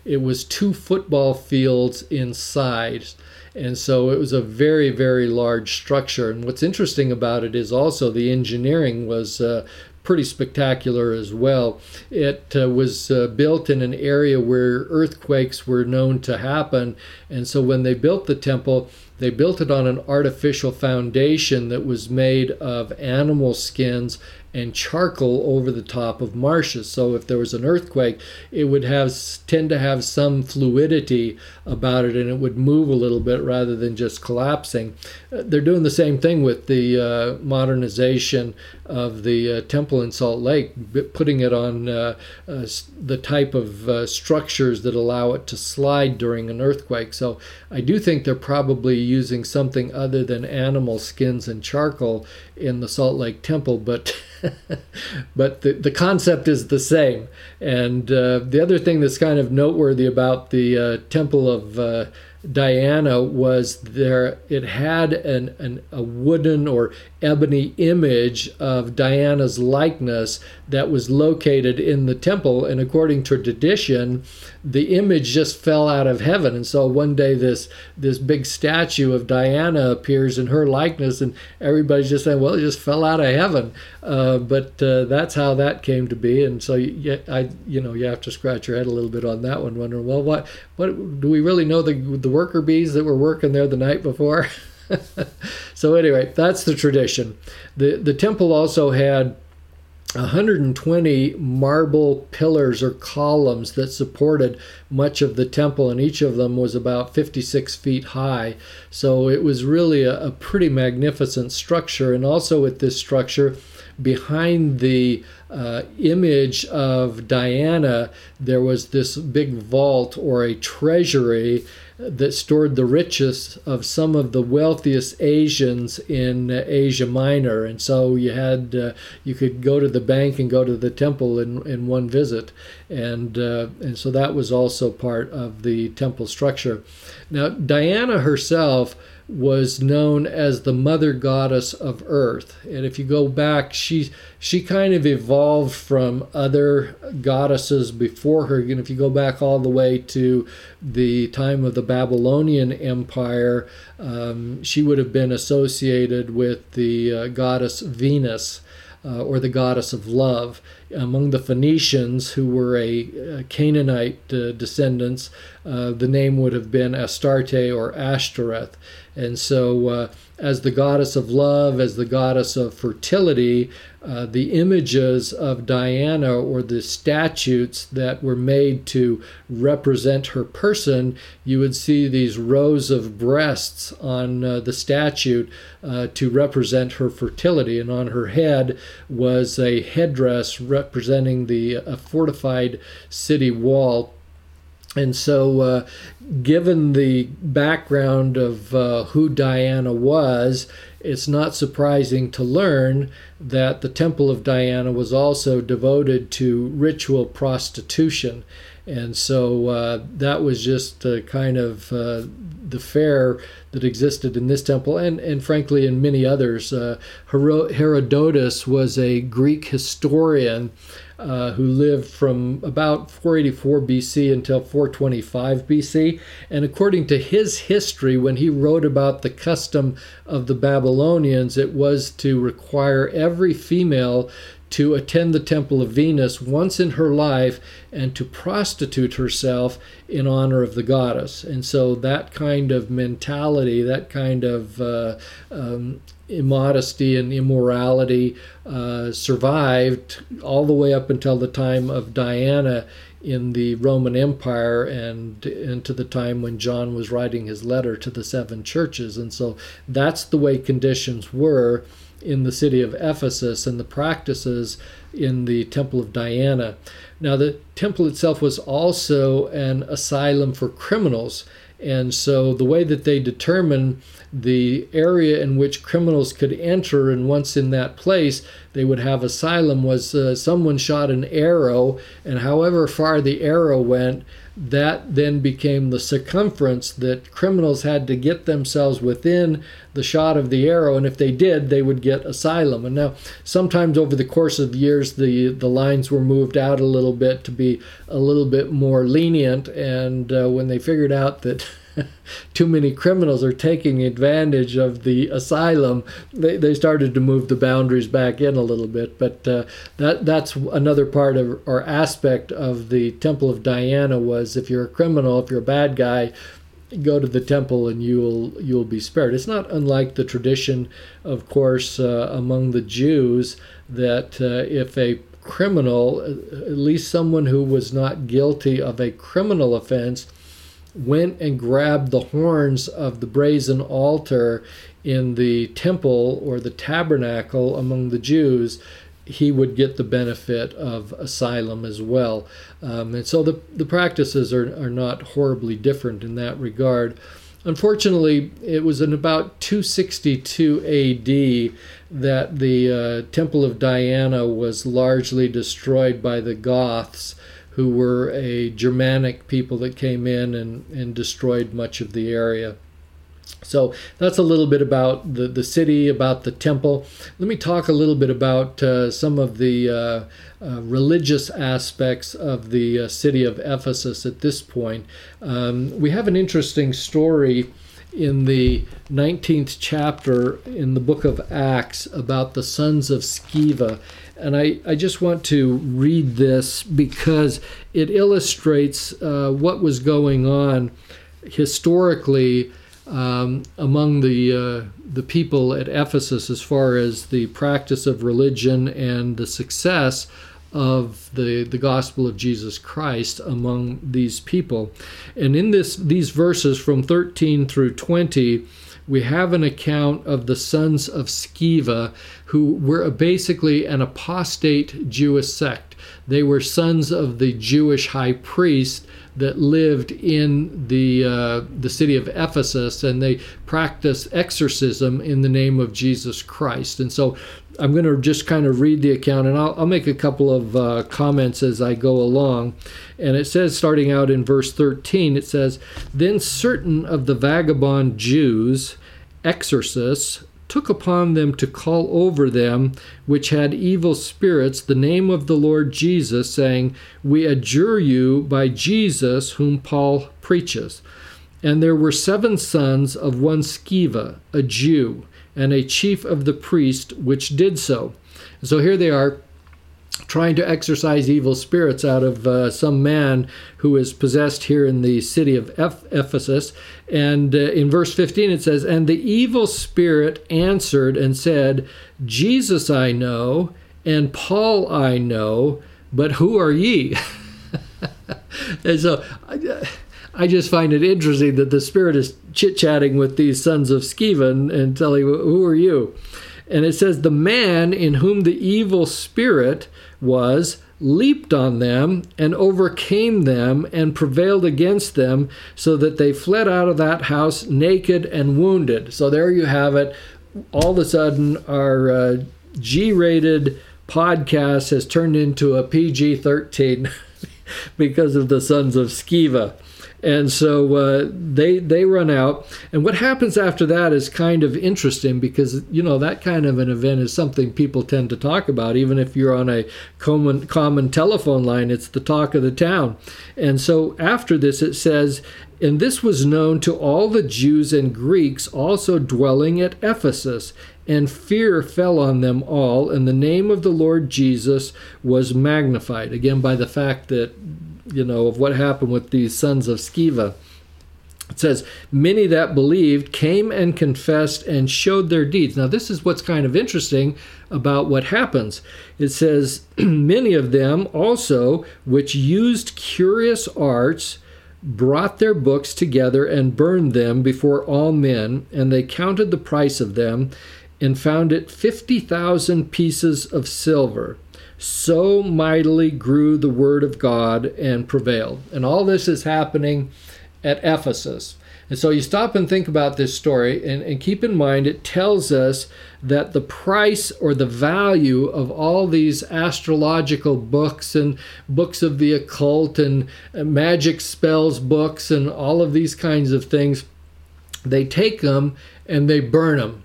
It was two football fields in size. And so it was a very, very large structure. And what's interesting about it is also the engineering was uh, pretty spectacular as well. It uh, was uh, built in an area where earthquakes were known to happen. And so when they built the temple, they built it on an artificial foundation that was made of animal skins and charcoal over the top of marshes. So if there was an earthquake, it would have tend to have some fluidity about it, and it would move a little bit rather than just collapsing. Uh, they're doing the same thing with the uh, modernization of the uh, temple in Salt Lake, putting it on uh, uh, the type of uh, structures that allow it to slide during an earthquake. So I do think they're probably using something other than animal skins and charcoal in the Salt Lake Temple, but but the, the concept is the same. And uh, the other thing that's kind of noteworthy about the uh, Temple of uh, Diana was there it had an, an, a wooden or ebony image of Diana's likeness that was located in the temple and according to tradition the image just fell out of heaven. And so one day this this big statue of Diana appears in her likeness and everybody's just saying well it just fell out of heaven. Uh, but uh, that's how that came to be. And so you, I you know you have to scratch your head a little bit on that one wondering well what what do we really know the the worker bees that were working there the night before? So anyway, that's the tradition. The the temple also had 120 marble pillars or columns that supported much of the temple, and each of them was about 56 feet high. So it was really a, a pretty magnificent structure. And also with this structure, behind the uh, image of Diana, there was this big vault or a treasury that stored the richest of some of the wealthiest Asians in Asia Minor, and so you had uh, you could go to the bank and go to the temple in, in one visit, and uh, and so that was also part of the temple structure. Now Diana herself was known as the mother goddess of earth and if you go back she she kind of evolved from other goddesses before her and if you go back all the way to the time of the babylonian empire um, she would have been associated with the uh, goddess venus uh, or the goddess of love. Among the Phoenicians, who were a, a Canaanite uh, descendants, uh, the name would have been Astarte or Ashtoreth. And so, uh, as the goddess of love, as the goddess of fertility, uh, the images of Diana or the statues that were made to represent her person, you would see these rows of breasts on uh, the statue uh, to represent her fertility. And on her head was a headdress representing the fortified city wall and so, uh, given the background of uh, who Diana was, it's not surprising to learn that the Temple of Diana was also devoted to ritual prostitution. And so uh, that was just kind of uh, the fare that existed in this temple, and, and frankly in many others. Uh, Herodotus was a Greek historian uh, who lived from about 484 BC until 425 BC. And according to his history, when he wrote about the custom of the Babylonians, it was to require every female to attend the temple of Venus once in her life and to prostitute herself in honor of the goddess. And so that kind of mentality, that kind of uh, um, immodesty and immorality uh, survived all the way up until the time of Diana in the Roman Empire and into the time when John was writing his letter to the seven churches. And so that's the way conditions were in the city of Ephesus and the practices in the Temple of Diana. Now, the temple itself was also an asylum for criminals. And so the way that they determine the area in which criminals could enter, and once in that place, they would have asylum, was uh, someone shot an arrow, and however far the arrow went, that then became the circumference that criminals had to get themselves within the shot of the arrow and if they did they would get asylum. And now sometimes over the course of years the the lines were moved out a little bit to be a little bit more lenient and uh, when they figured out that too many criminals are taking advantage of the asylum, they, they started to move the boundaries back in a little bit. But uh, that that's another part of or aspect of the Temple of Diana was if you're a criminal, if you're a bad guy, go to the temple and you'll you'll be spared. It's not unlike the tradition, of course, uh, among the Jews that uh, if a criminal, at least someone who was not guilty of a criminal offense, went and grabbed the horns of the brazen altar in the temple or the tabernacle among the Jews, he would get the benefit of asylum as well. Um, and so the, the practices are, are not horribly different in that regard. Unfortunately, it was in about 262 AD that the uh, Temple of Diana was largely destroyed by the Goths who were a Germanic people that came in and, and destroyed much of the area. So that's a little bit about the, the city, about the temple. Let me talk a little bit about uh, some of the uh, uh, religious aspects of the uh, city of Ephesus at this point. Um, we have an interesting story in the 19th chapter in the book of Acts about the sons of Sceva. And I, I just want to read this because it illustrates uh, what was going on historically um, among the, uh, the people at Ephesus as far as the practice of religion and the success of the, the gospel of Jesus Christ among these people. And in this these verses from 13 through 20, we have an account of the sons of Sceva, who were basically an apostate Jewish sect. They were sons of the Jewish high priest that lived in the uh, the city of Ephesus, and they practiced exorcism in the name of Jesus Christ. And so, I'm going to just kind of read the account, and I'll, I'll make a couple of uh, comments as I go along. And it says, starting out in verse 13, it says, "Then certain of the vagabond Jews, exorcists." Took upon them to call over them which had evil spirits the name of the Lord Jesus, saying, We adjure you by Jesus whom Paul preaches. And there were seven sons of one Sceva, a Jew, and a chief of the priest, which did so. So here they are trying to exorcise evil spirits out of uh, some man who is possessed here in the city of Ephesus. And uh, in verse 15 it says, And the evil spirit answered and said, Jesus I know, and Paul I know, but who are ye? and so I, I, just find it interesting that the spirit is chit chatting with these sons of Sceva and, and telling, Who are you? And it says, The man in whom the evil spirit was leaped on them and overcame them and prevailed against them so that they fled out of that house naked and wounded. So there you have it. All of a sudden, our uh, G rated podcast has turned into a PG 13 because of the Sons of Sceva and so uh, they they run out. And what happens after that is kind of interesting because you know that kind of an event is something people tend to talk about, even if you're on a common common telephone line. It's the talk of the town. And so after this, it says. And this was known to all the Jews and Greeks also dwelling at Ephesus, and fear fell on them all, and the name of the Lord Jesus was magnified. Again, by the fact that you know, of what happened with these sons of Sceva. It says, Many that believed came and confessed and showed their deeds. Now, this is what's kind of interesting about what happens. It says, Many of them also, which used curious arts, brought their books together and burned them before all men, and they counted the price of them and found it 50,000 pieces of silver so mightily grew the word of God and prevailed. And all this is happening at Ephesus. And so you stop and think about this story and, and, keep in mind it tells us that the price or the value of all these astrological books and books of the occult and magic spells books and all of these kinds of things, they take them and they burn them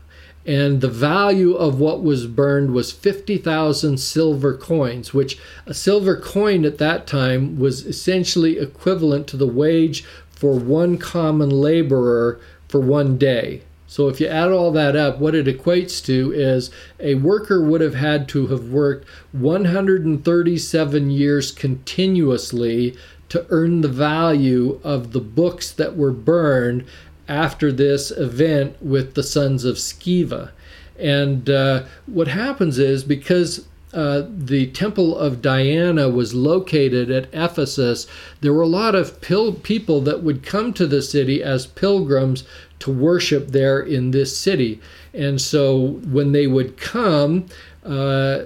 and the value of what was burned was 50,000 silver coins, which a silver coin at that time was essentially equivalent to the wage for one common laborer for one day. So if you add all that up, what it equates to is a worker would have had to have worked 137 years continuously to earn the value of the books that were burned after this event with the sons of Sceva. And uh, what happens is because uh, the temple of Diana was located at Ephesus, there were a lot of pil- people that would come to the city as pilgrims to worship there in this city. And so when they would come, uh,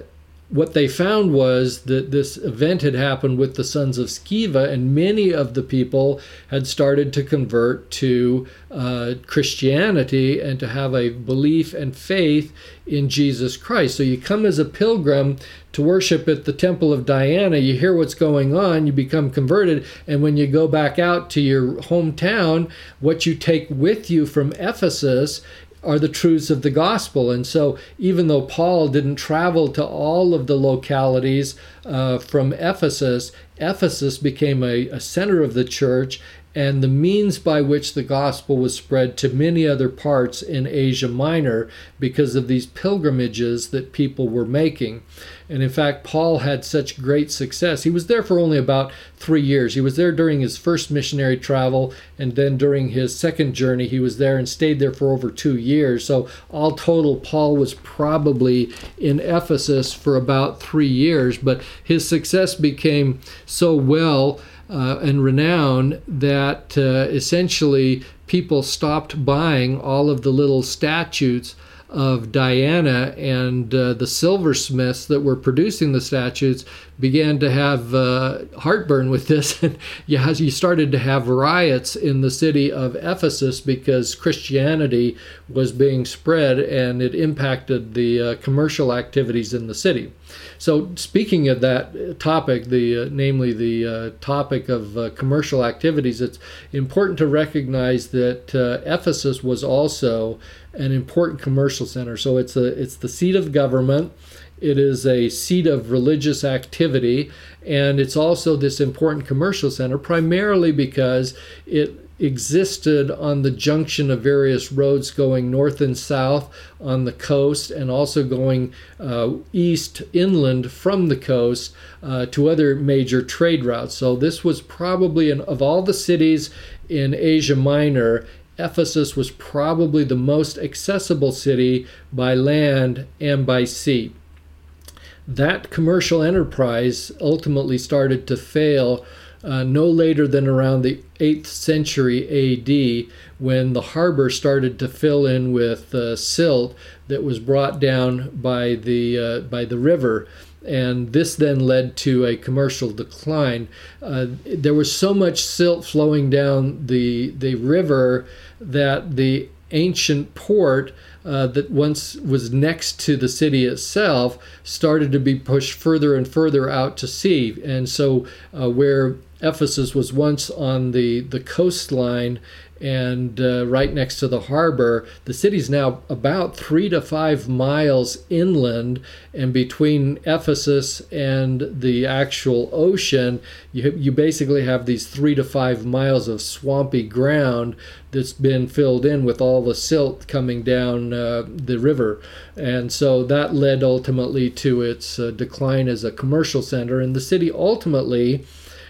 what they found was that this event had happened with the sons of Sceva, and many of the people had started to convert to uh, Christianity and to have a belief and faith in Jesus Christ. So you come as a pilgrim to worship at the temple of Diana, you hear what's going on, you become converted, and when you go back out to your hometown, what you take with you from Ephesus are the truths of the gospel. And so, even though Paul didn't travel to all of the localities uh, from Ephesus, Ephesus became a, a center of the church and the means by which the gospel was spread to many other parts in Asia Minor because of these pilgrimages that people were making. And in fact, Paul had such great success. He was there for only about three years. He was there during his first missionary travel, and then during his second journey, he was there and stayed there for over two years. So, all total, Paul was probably in Ephesus for about three years, but his success became so well uh, and renown that uh, essentially people stopped buying all of the little statues of Diana and uh, the silversmiths that were producing the statues began to have uh, heartburn with this. And you started to have riots in the city of Ephesus because Christianity was being spread and it impacted the uh, commercial activities in the city. So, speaking of that topic, the uh, namely the uh, topic of uh, commercial activities, it's important to recognize that uh, Ephesus was also an important commercial center. So, it's a it's the seat of government. It is a seat of religious activity, and it's also this important commercial center, primarily because it existed on the junction of various roads going north and south on the coast and also going uh, east inland from the coast uh, to other major trade routes. So, this was probably, an, of all the cities in Asia Minor, Ephesus was probably the most accessible city by land and by sea. That commercial enterprise ultimately started to fail uh, no later than around the 8th century AD when the harbor started to fill in with uh, silt that was brought down by the, uh, by the river. And this then led to a commercial decline. Uh, there was so much silt flowing down the, the river that the ancient port uh, that once was next to the city itself started to be pushed further and further out to sea. And so, uh, where Ephesus was once on the, the coastline and uh, right next to the harbor. The city's now about three to five miles inland, and between Ephesus and the actual ocean, you, you basically have these three to five miles of swampy ground that's been filled in with all the silt coming down uh, the river. And so that led ultimately to its uh, decline as a commercial center. And the city ultimately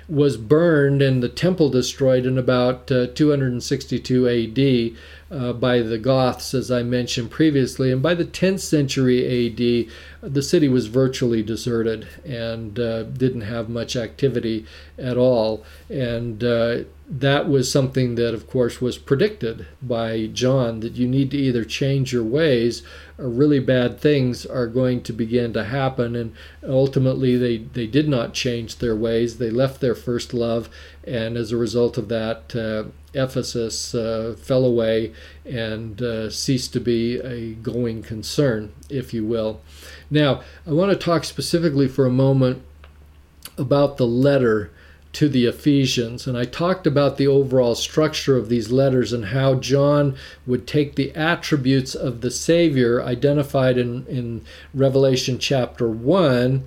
was burned and the temple destroyed in about uh, 262 AD uh, by the Goths, as I mentioned previously. And by the 10th century AD, the city was virtually deserted and uh, didn't have much activity at all. And uh, that was something that, of course, was predicted by John that you need to either change your ways or really bad things are going to begin to happen. And ultimately, they, they did not change their ways. They left their first love. And as a result of that, uh, Ephesus uh, fell away and uh, ceased to be a going concern, if you will. Now, I want to talk specifically for a moment about the letter to the Ephesians. And I talked about the overall structure of these letters and how John would take the attributes of the Savior identified in, in Revelation chapter 1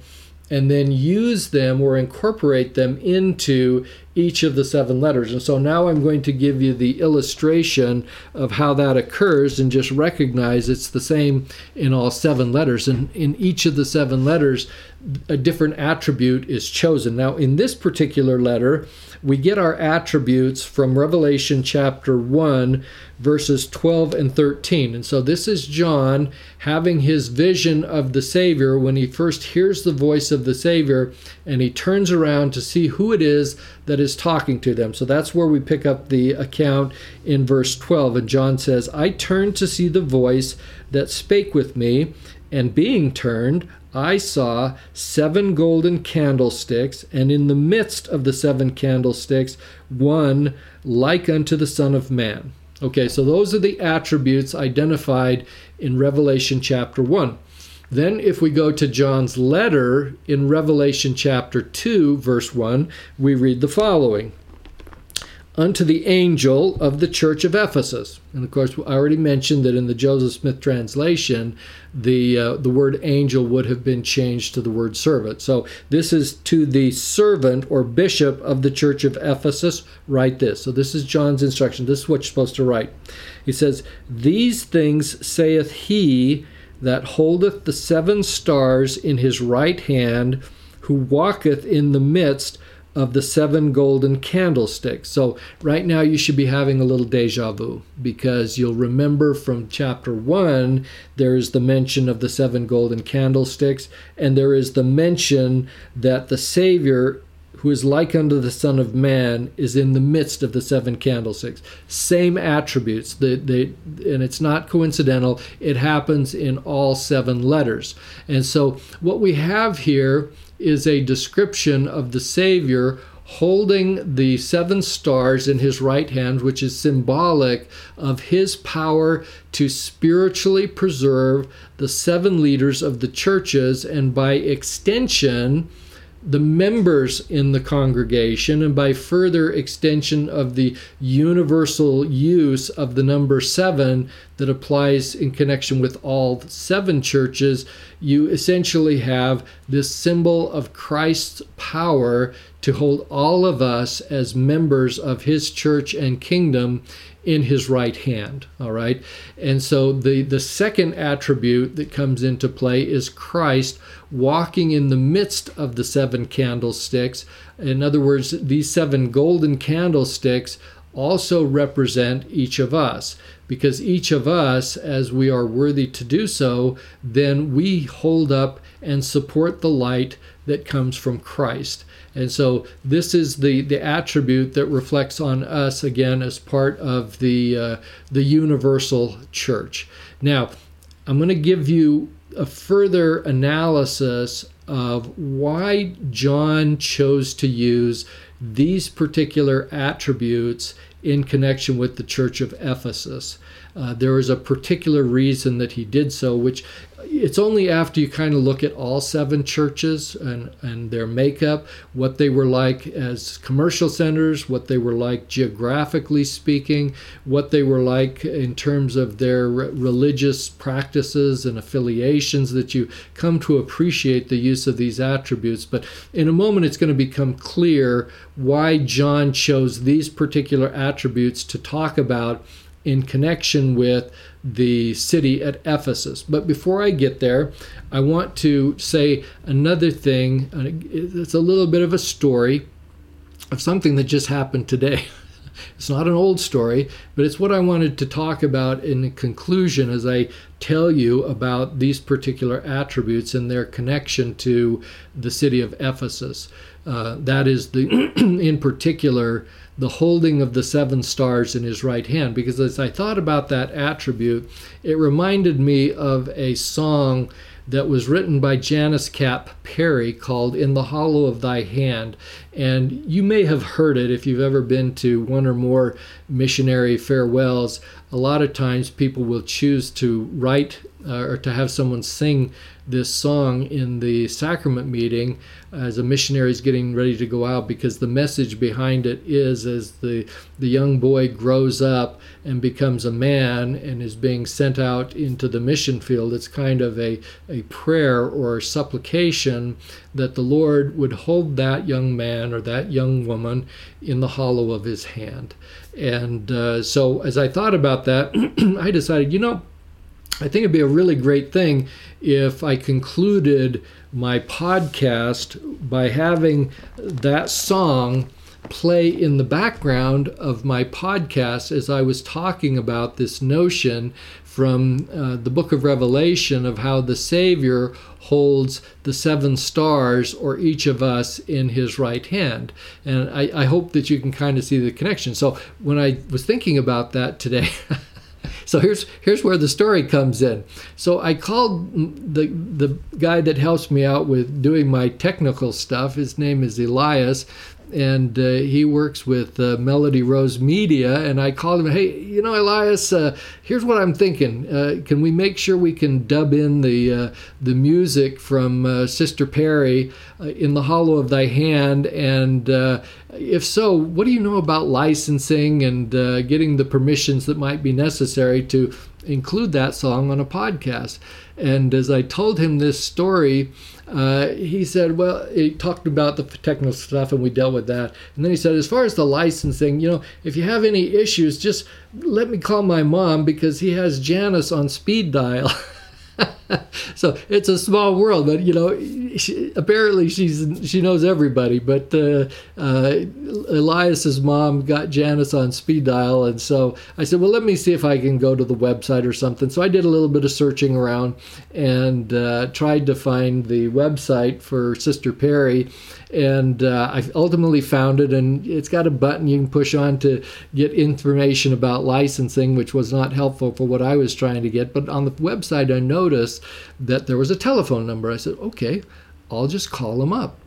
and then use them or incorporate them into each of the seven letters. And so now I'm going to give you the illustration of how that occurs and just recognize it's the same in all seven letters. And in each of the seven letters, a different attribute is chosen. Now, in this particular letter, we get our attributes from Revelation chapter 1, verses 12 and 13. And so this is John having his vision of the Savior when he first hears the voice of the Savior and he turns around to see who it is that is talking to them. So that's where we pick up the account in verse 12. And John says, I turned to see the voice that spake with me, and being turned, I saw seven golden candlesticks, and in the midst of the seven candlesticks, one like unto the Son of Man. Okay, so those are the attributes identified in Revelation chapter 1. Then, if we go to John's letter in Revelation chapter 2, verse 1, we read the following unto the angel of the church of Ephesus. And of course, I already mentioned that in the Joseph Smith translation, the uh, the word angel would have been changed to the word servant. So this is to the servant or bishop of the church of Ephesus. Write this. So this is John's instruction. This is what you're supposed to write. He says, "These things saith he that holdeth the seven stars in his right hand, who walketh in the midst." Of the seven golden candlesticks. So, right now, you should be having a little deja vu because you'll remember from chapter one, there's the mention of the seven golden candlesticks, and there is the mention that the Savior who is like unto the Son of Man, is in the midst of the seven candlesticks. Same attributes. The, the, and it's not coincidental, it happens in all seven letters. And so what we have here is a description of the Savior holding the seven stars in his right hand, which is symbolic of his power to spiritually preserve the seven leaders of the churches and by extension, the members in the congregation, and by further extension of the universal use of the number seven that applies in connection with all seven churches, you essentially have this symbol of Christ's power to hold all of us as members of his church and kingdom in his right hand all right? And so the the second attribute that comes into play is Christ walking in the midst of the seven candlesticks in other words these seven golden candlesticks also represent each of us because each of us as we are worthy to do so then we hold up and support the light that comes from Christ and so this is the, the attribute that reflects on us again as part of the, uh, the universal church. Now, I'm going to give you a further analysis of why John chose to use these particular attributes in connection with the church of Ephesus. Uh, there is a particular reason that he did so, which it's only after you kind of look at all seven churches and, and their makeup, what they were like as commercial centers, what they were like geographically speaking, what they were like in terms of their religious practices and affiliations, that you come to appreciate the use of these attributes. But in a moment, it's going to become clear why John chose these particular attributes to talk about in connection with the city at Ephesus. But before I get there, I want to say another thing. It's a little bit of a story of something that just happened today. It's not an old story, but it's what I wanted to talk about in conclusion as I tell you about these particular attributes and their connection to the city of Ephesus. Uh, that is the, in particular, the holding of the seven stars in his right hand. Because as I thought about that attribute, it reminded me of a song that was written by Janice Kapp Perry called In the Hollow of Thy Hand. And you may have heard it if you've ever been to one or more missionary farewells. A lot of times people will choose to write uh, or to have someone sing this song in the sacrament meeting as a missionary is getting ready to go out because the message behind it is as the the young boy grows up and becomes a man and is being sent out into the mission field it's kind of a, a prayer or supplication that the Lord would hold that young man or that young woman in the hollow of his hand and uh, so as I thought about that I decided you know I think it'd be a really great thing if I concluded my podcast by having that song play in the background of my podcast as I was talking about this notion from uh, the book of Revelation of how the Savior holds the seven stars or each of us in his right hand. And I, I hope that you can kind of see the connection. So when I was thinking about that today, so here's here's where the story comes in. So I called the the guy that helps me out with doing my technical stuff. His name is Elias, and uh, he works with uh, Melody Rose Media. And I called him, hey, you know, Elias, uh, here's what I'm thinking. Uh, can we make sure we can dub in the uh, the music from uh, Sister Perry in the hollow of thy hand? And if so, what do you know about licensing and getting the permissions that might be necessary to include that song on a podcast? And as I told him this story, uh, he said, well, he talked about the technical stuff and we dealt with that. And then he said, as far as the licensing, you know, if you have any issues, just let me call my mom because he has Janice on speed dial. so it's a small world, but you know, she, apparently she's she knows everybody. But uh, uh, Elias's mom got Janice on speed dial, and so I said, "Well, let me see if I can go to the website or something." So I did a little bit of searching around and uh, tried to find the website for Sister Perry, and uh, I ultimately found it. And it's got a button you can push on to get information about licensing, which was not helpful for what I was trying to get. But on the website, I noticed that there was a telephone number. I said, "Okay." I'll just call them up.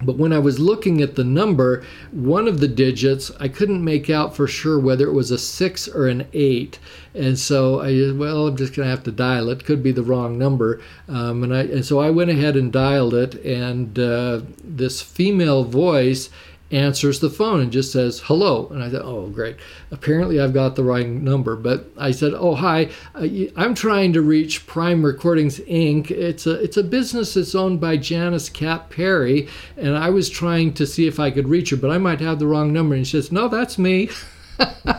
But when I was looking at the number, one of the digits, I couldn't make out for sure whether it was a six or an eight. And so I, well, I'm just going to have to dial it. Could be the wrong number. Um, and, I, and so I went ahead and dialed it. And uh, this female voice answers the phone and just says hello. And i thought oh great. Apparently i've got the right number. But i said oh hi. Uh, i'm trying to reach prime recordings inc. It's a it's a business that's owned by Janice Kapp Perry and i was trying to see if i could reach her but i might have the wrong number. And she says no that's me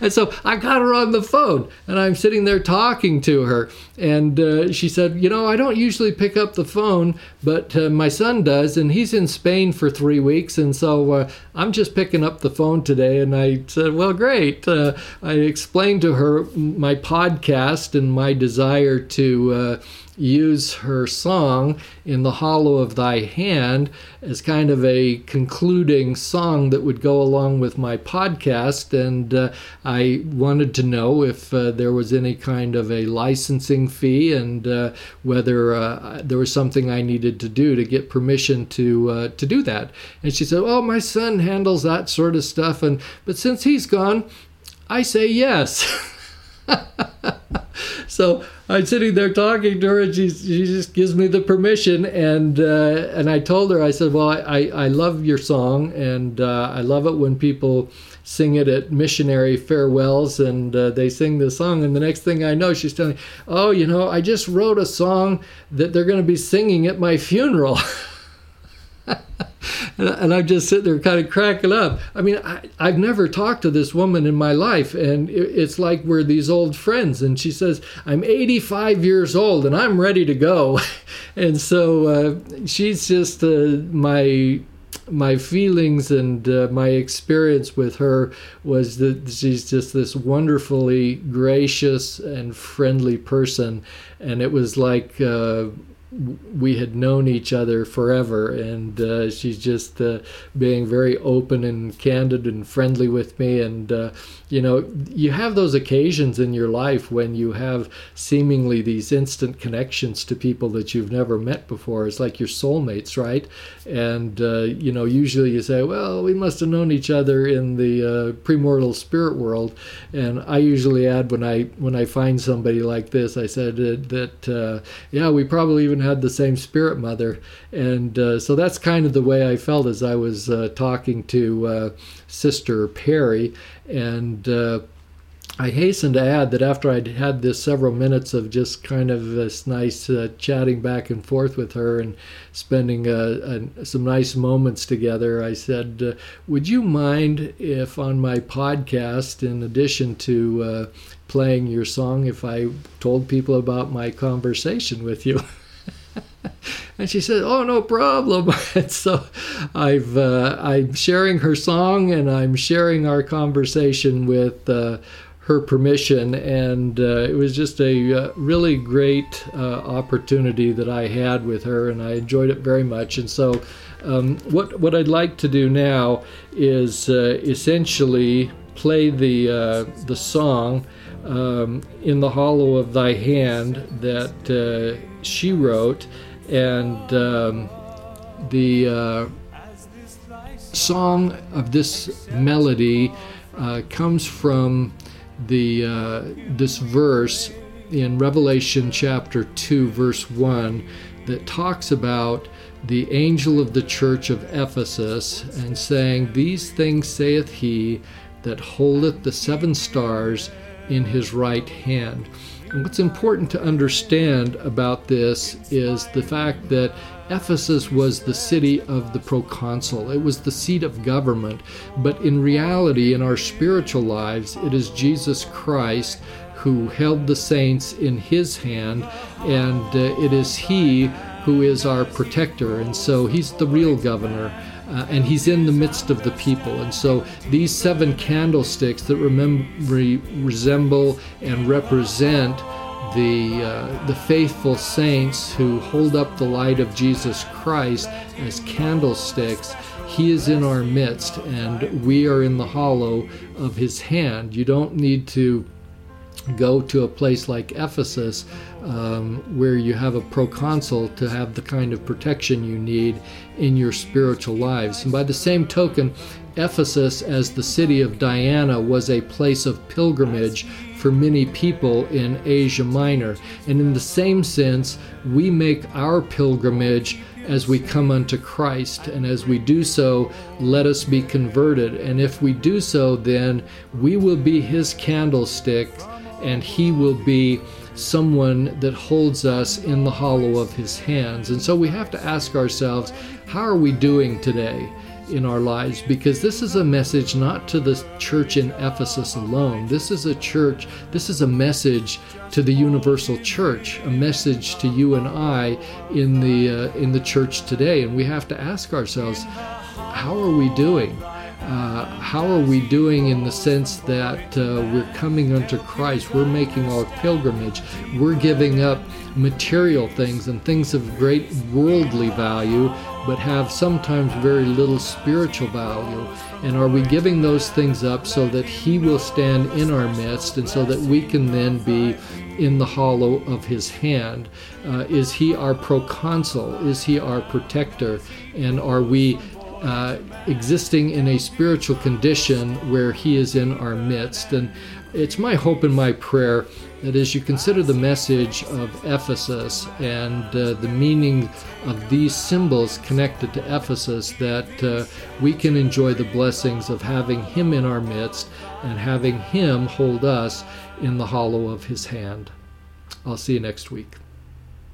and so I got her on the phone and I'm sitting there talking to her. And uh, she said, You know, I don't usually pick up the phone, but uh, my son does. And he's in Spain for three weeks. And so uh, I'm just picking up the phone today. And I said, Well, great. Uh, I explained to her my podcast and my desire to uh, use her song in the hollow of thy hand as kind of a concluding song that would go along with my podcast. And uh, i wanted to know if uh, there was any kind of a licensing fee and uh, whether uh, there was something i needed to do to get permission to uh, to do that. And she said oh my son handles that sort of stuff and but since he's gone i say yes. So I'm sitting there talking to her, and she she just gives me the permission, and uh, and I told her I said, well, I I love your song, and uh, I love it when people sing it at missionary farewells, and uh, they sing the song, and the next thing I know, she's telling, me, oh, you know, I just wrote a song that they're going to be singing at my funeral. and I'm just sitting there kind of cracking up. I mean, I, have never talked to this woman in my life, and it's like we're these old friends. And she says, I'm 85 years old and I'm ready to go. and so uh, she's just uh, my my feelings and uh, my experience with her was that she's just this wonderfully gracious and friendly person and it was like uh, we had known each other forever, and uh, she's just uh, being very open and candid and friendly with me. And uh, you know, you have those occasions in your life when you have seemingly these instant connections to people that you've never met before. It's like your soulmates, right? And uh, you know, usually you say, "Well, we must have known each other in the uh, premortal spirit world." And I usually add when I when I find somebody like this, I said that, uh, yeah, we probably even had the same spirit mother, and uh, so that's kind of the way I felt as I was uh, talking to uh, Sister Perry, and. Uh, I hasten to add that after I'd had this several minutes of just kind of this nice uh, chatting back and forth with her and spending uh, some nice moments together, I said, uh, Would you mind if on my podcast, in addition to uh, playing your song, if I told people about my conversation with you? and she said, "Oh, no problem." and so, I've uh, I'm sharing her song and I'm sharing our conversation with uh, her permission, and uh, it was just a uh, really great uh, opportunity that I had with her, and I enjoyed it very much. And so, um, what what I'd like to do now is uh, essentially play the the song. Um, in the hollow of thy hand that she wrote, and um, the uh, song of this melody uh, comes from the uh, this verse in Revelation chapter 2 verse 1 that talks about the angel of the church of Ephesus and saying these things saith he that holdeth the seven stars in his right hand and what's important to understand about this is the fact that Ephesus was the city of the proconsul. It was the seat of government. But in reality, in our spiritual lives, it is Jesus Christ who held the saints in his hand, and uh, it is he who is our protector. And so he's the real governor. Uh, and he's in the midst of the people. And so these seven candlesticks that resemble and represent the, uh, the faithful saints who hold up the light of Jesus Christ as candlesticks, he is in our midst and we are in the hollow of his hand. You don't need to go to a place like Ephesus um, where you have a proconsul to have the kind of protection you need in your spiritual lives. And by the same token, Ephesus, as the city of Diana, was a place of pilgrimage for many people in Asia Minor. And in the same sense, we make our pilgrimage as we come unto Christ. And as we do so, let us be converted. And if we do so, then we will be his candlestick and he will be someone that holds us in the hollow of his hands. And so we have to ask ourselves, how are we doing today? in our lives because this is a message not to the church in Ephesus alone. This is a church, this is a message to the universal church, a message to you and I in the uh, in the church today and we have to ask ourselves how are we doing? Uh, how are we doing in the sense that uh, we're coming unto Christ, we're making our pilgrimage, we're giving up material things and things of great worldly value, but have sometimes very little spiritual value. And are we giving those things up so that He will stand in our midst and so that we can then be in the hollow of His hand? Uh, is He our proconsul? Is He our protector? And are we uh, existing in a spiritual condition where He is in our midst. And it's my hope and my prayer that as you consider the message of Ephesus and uh, the meaning of these symbols connected to Ephesus, that uh, we can enjoy the blessings of having Him in our midst and having Him hold us in the hollow of His hand. I'll see you next week.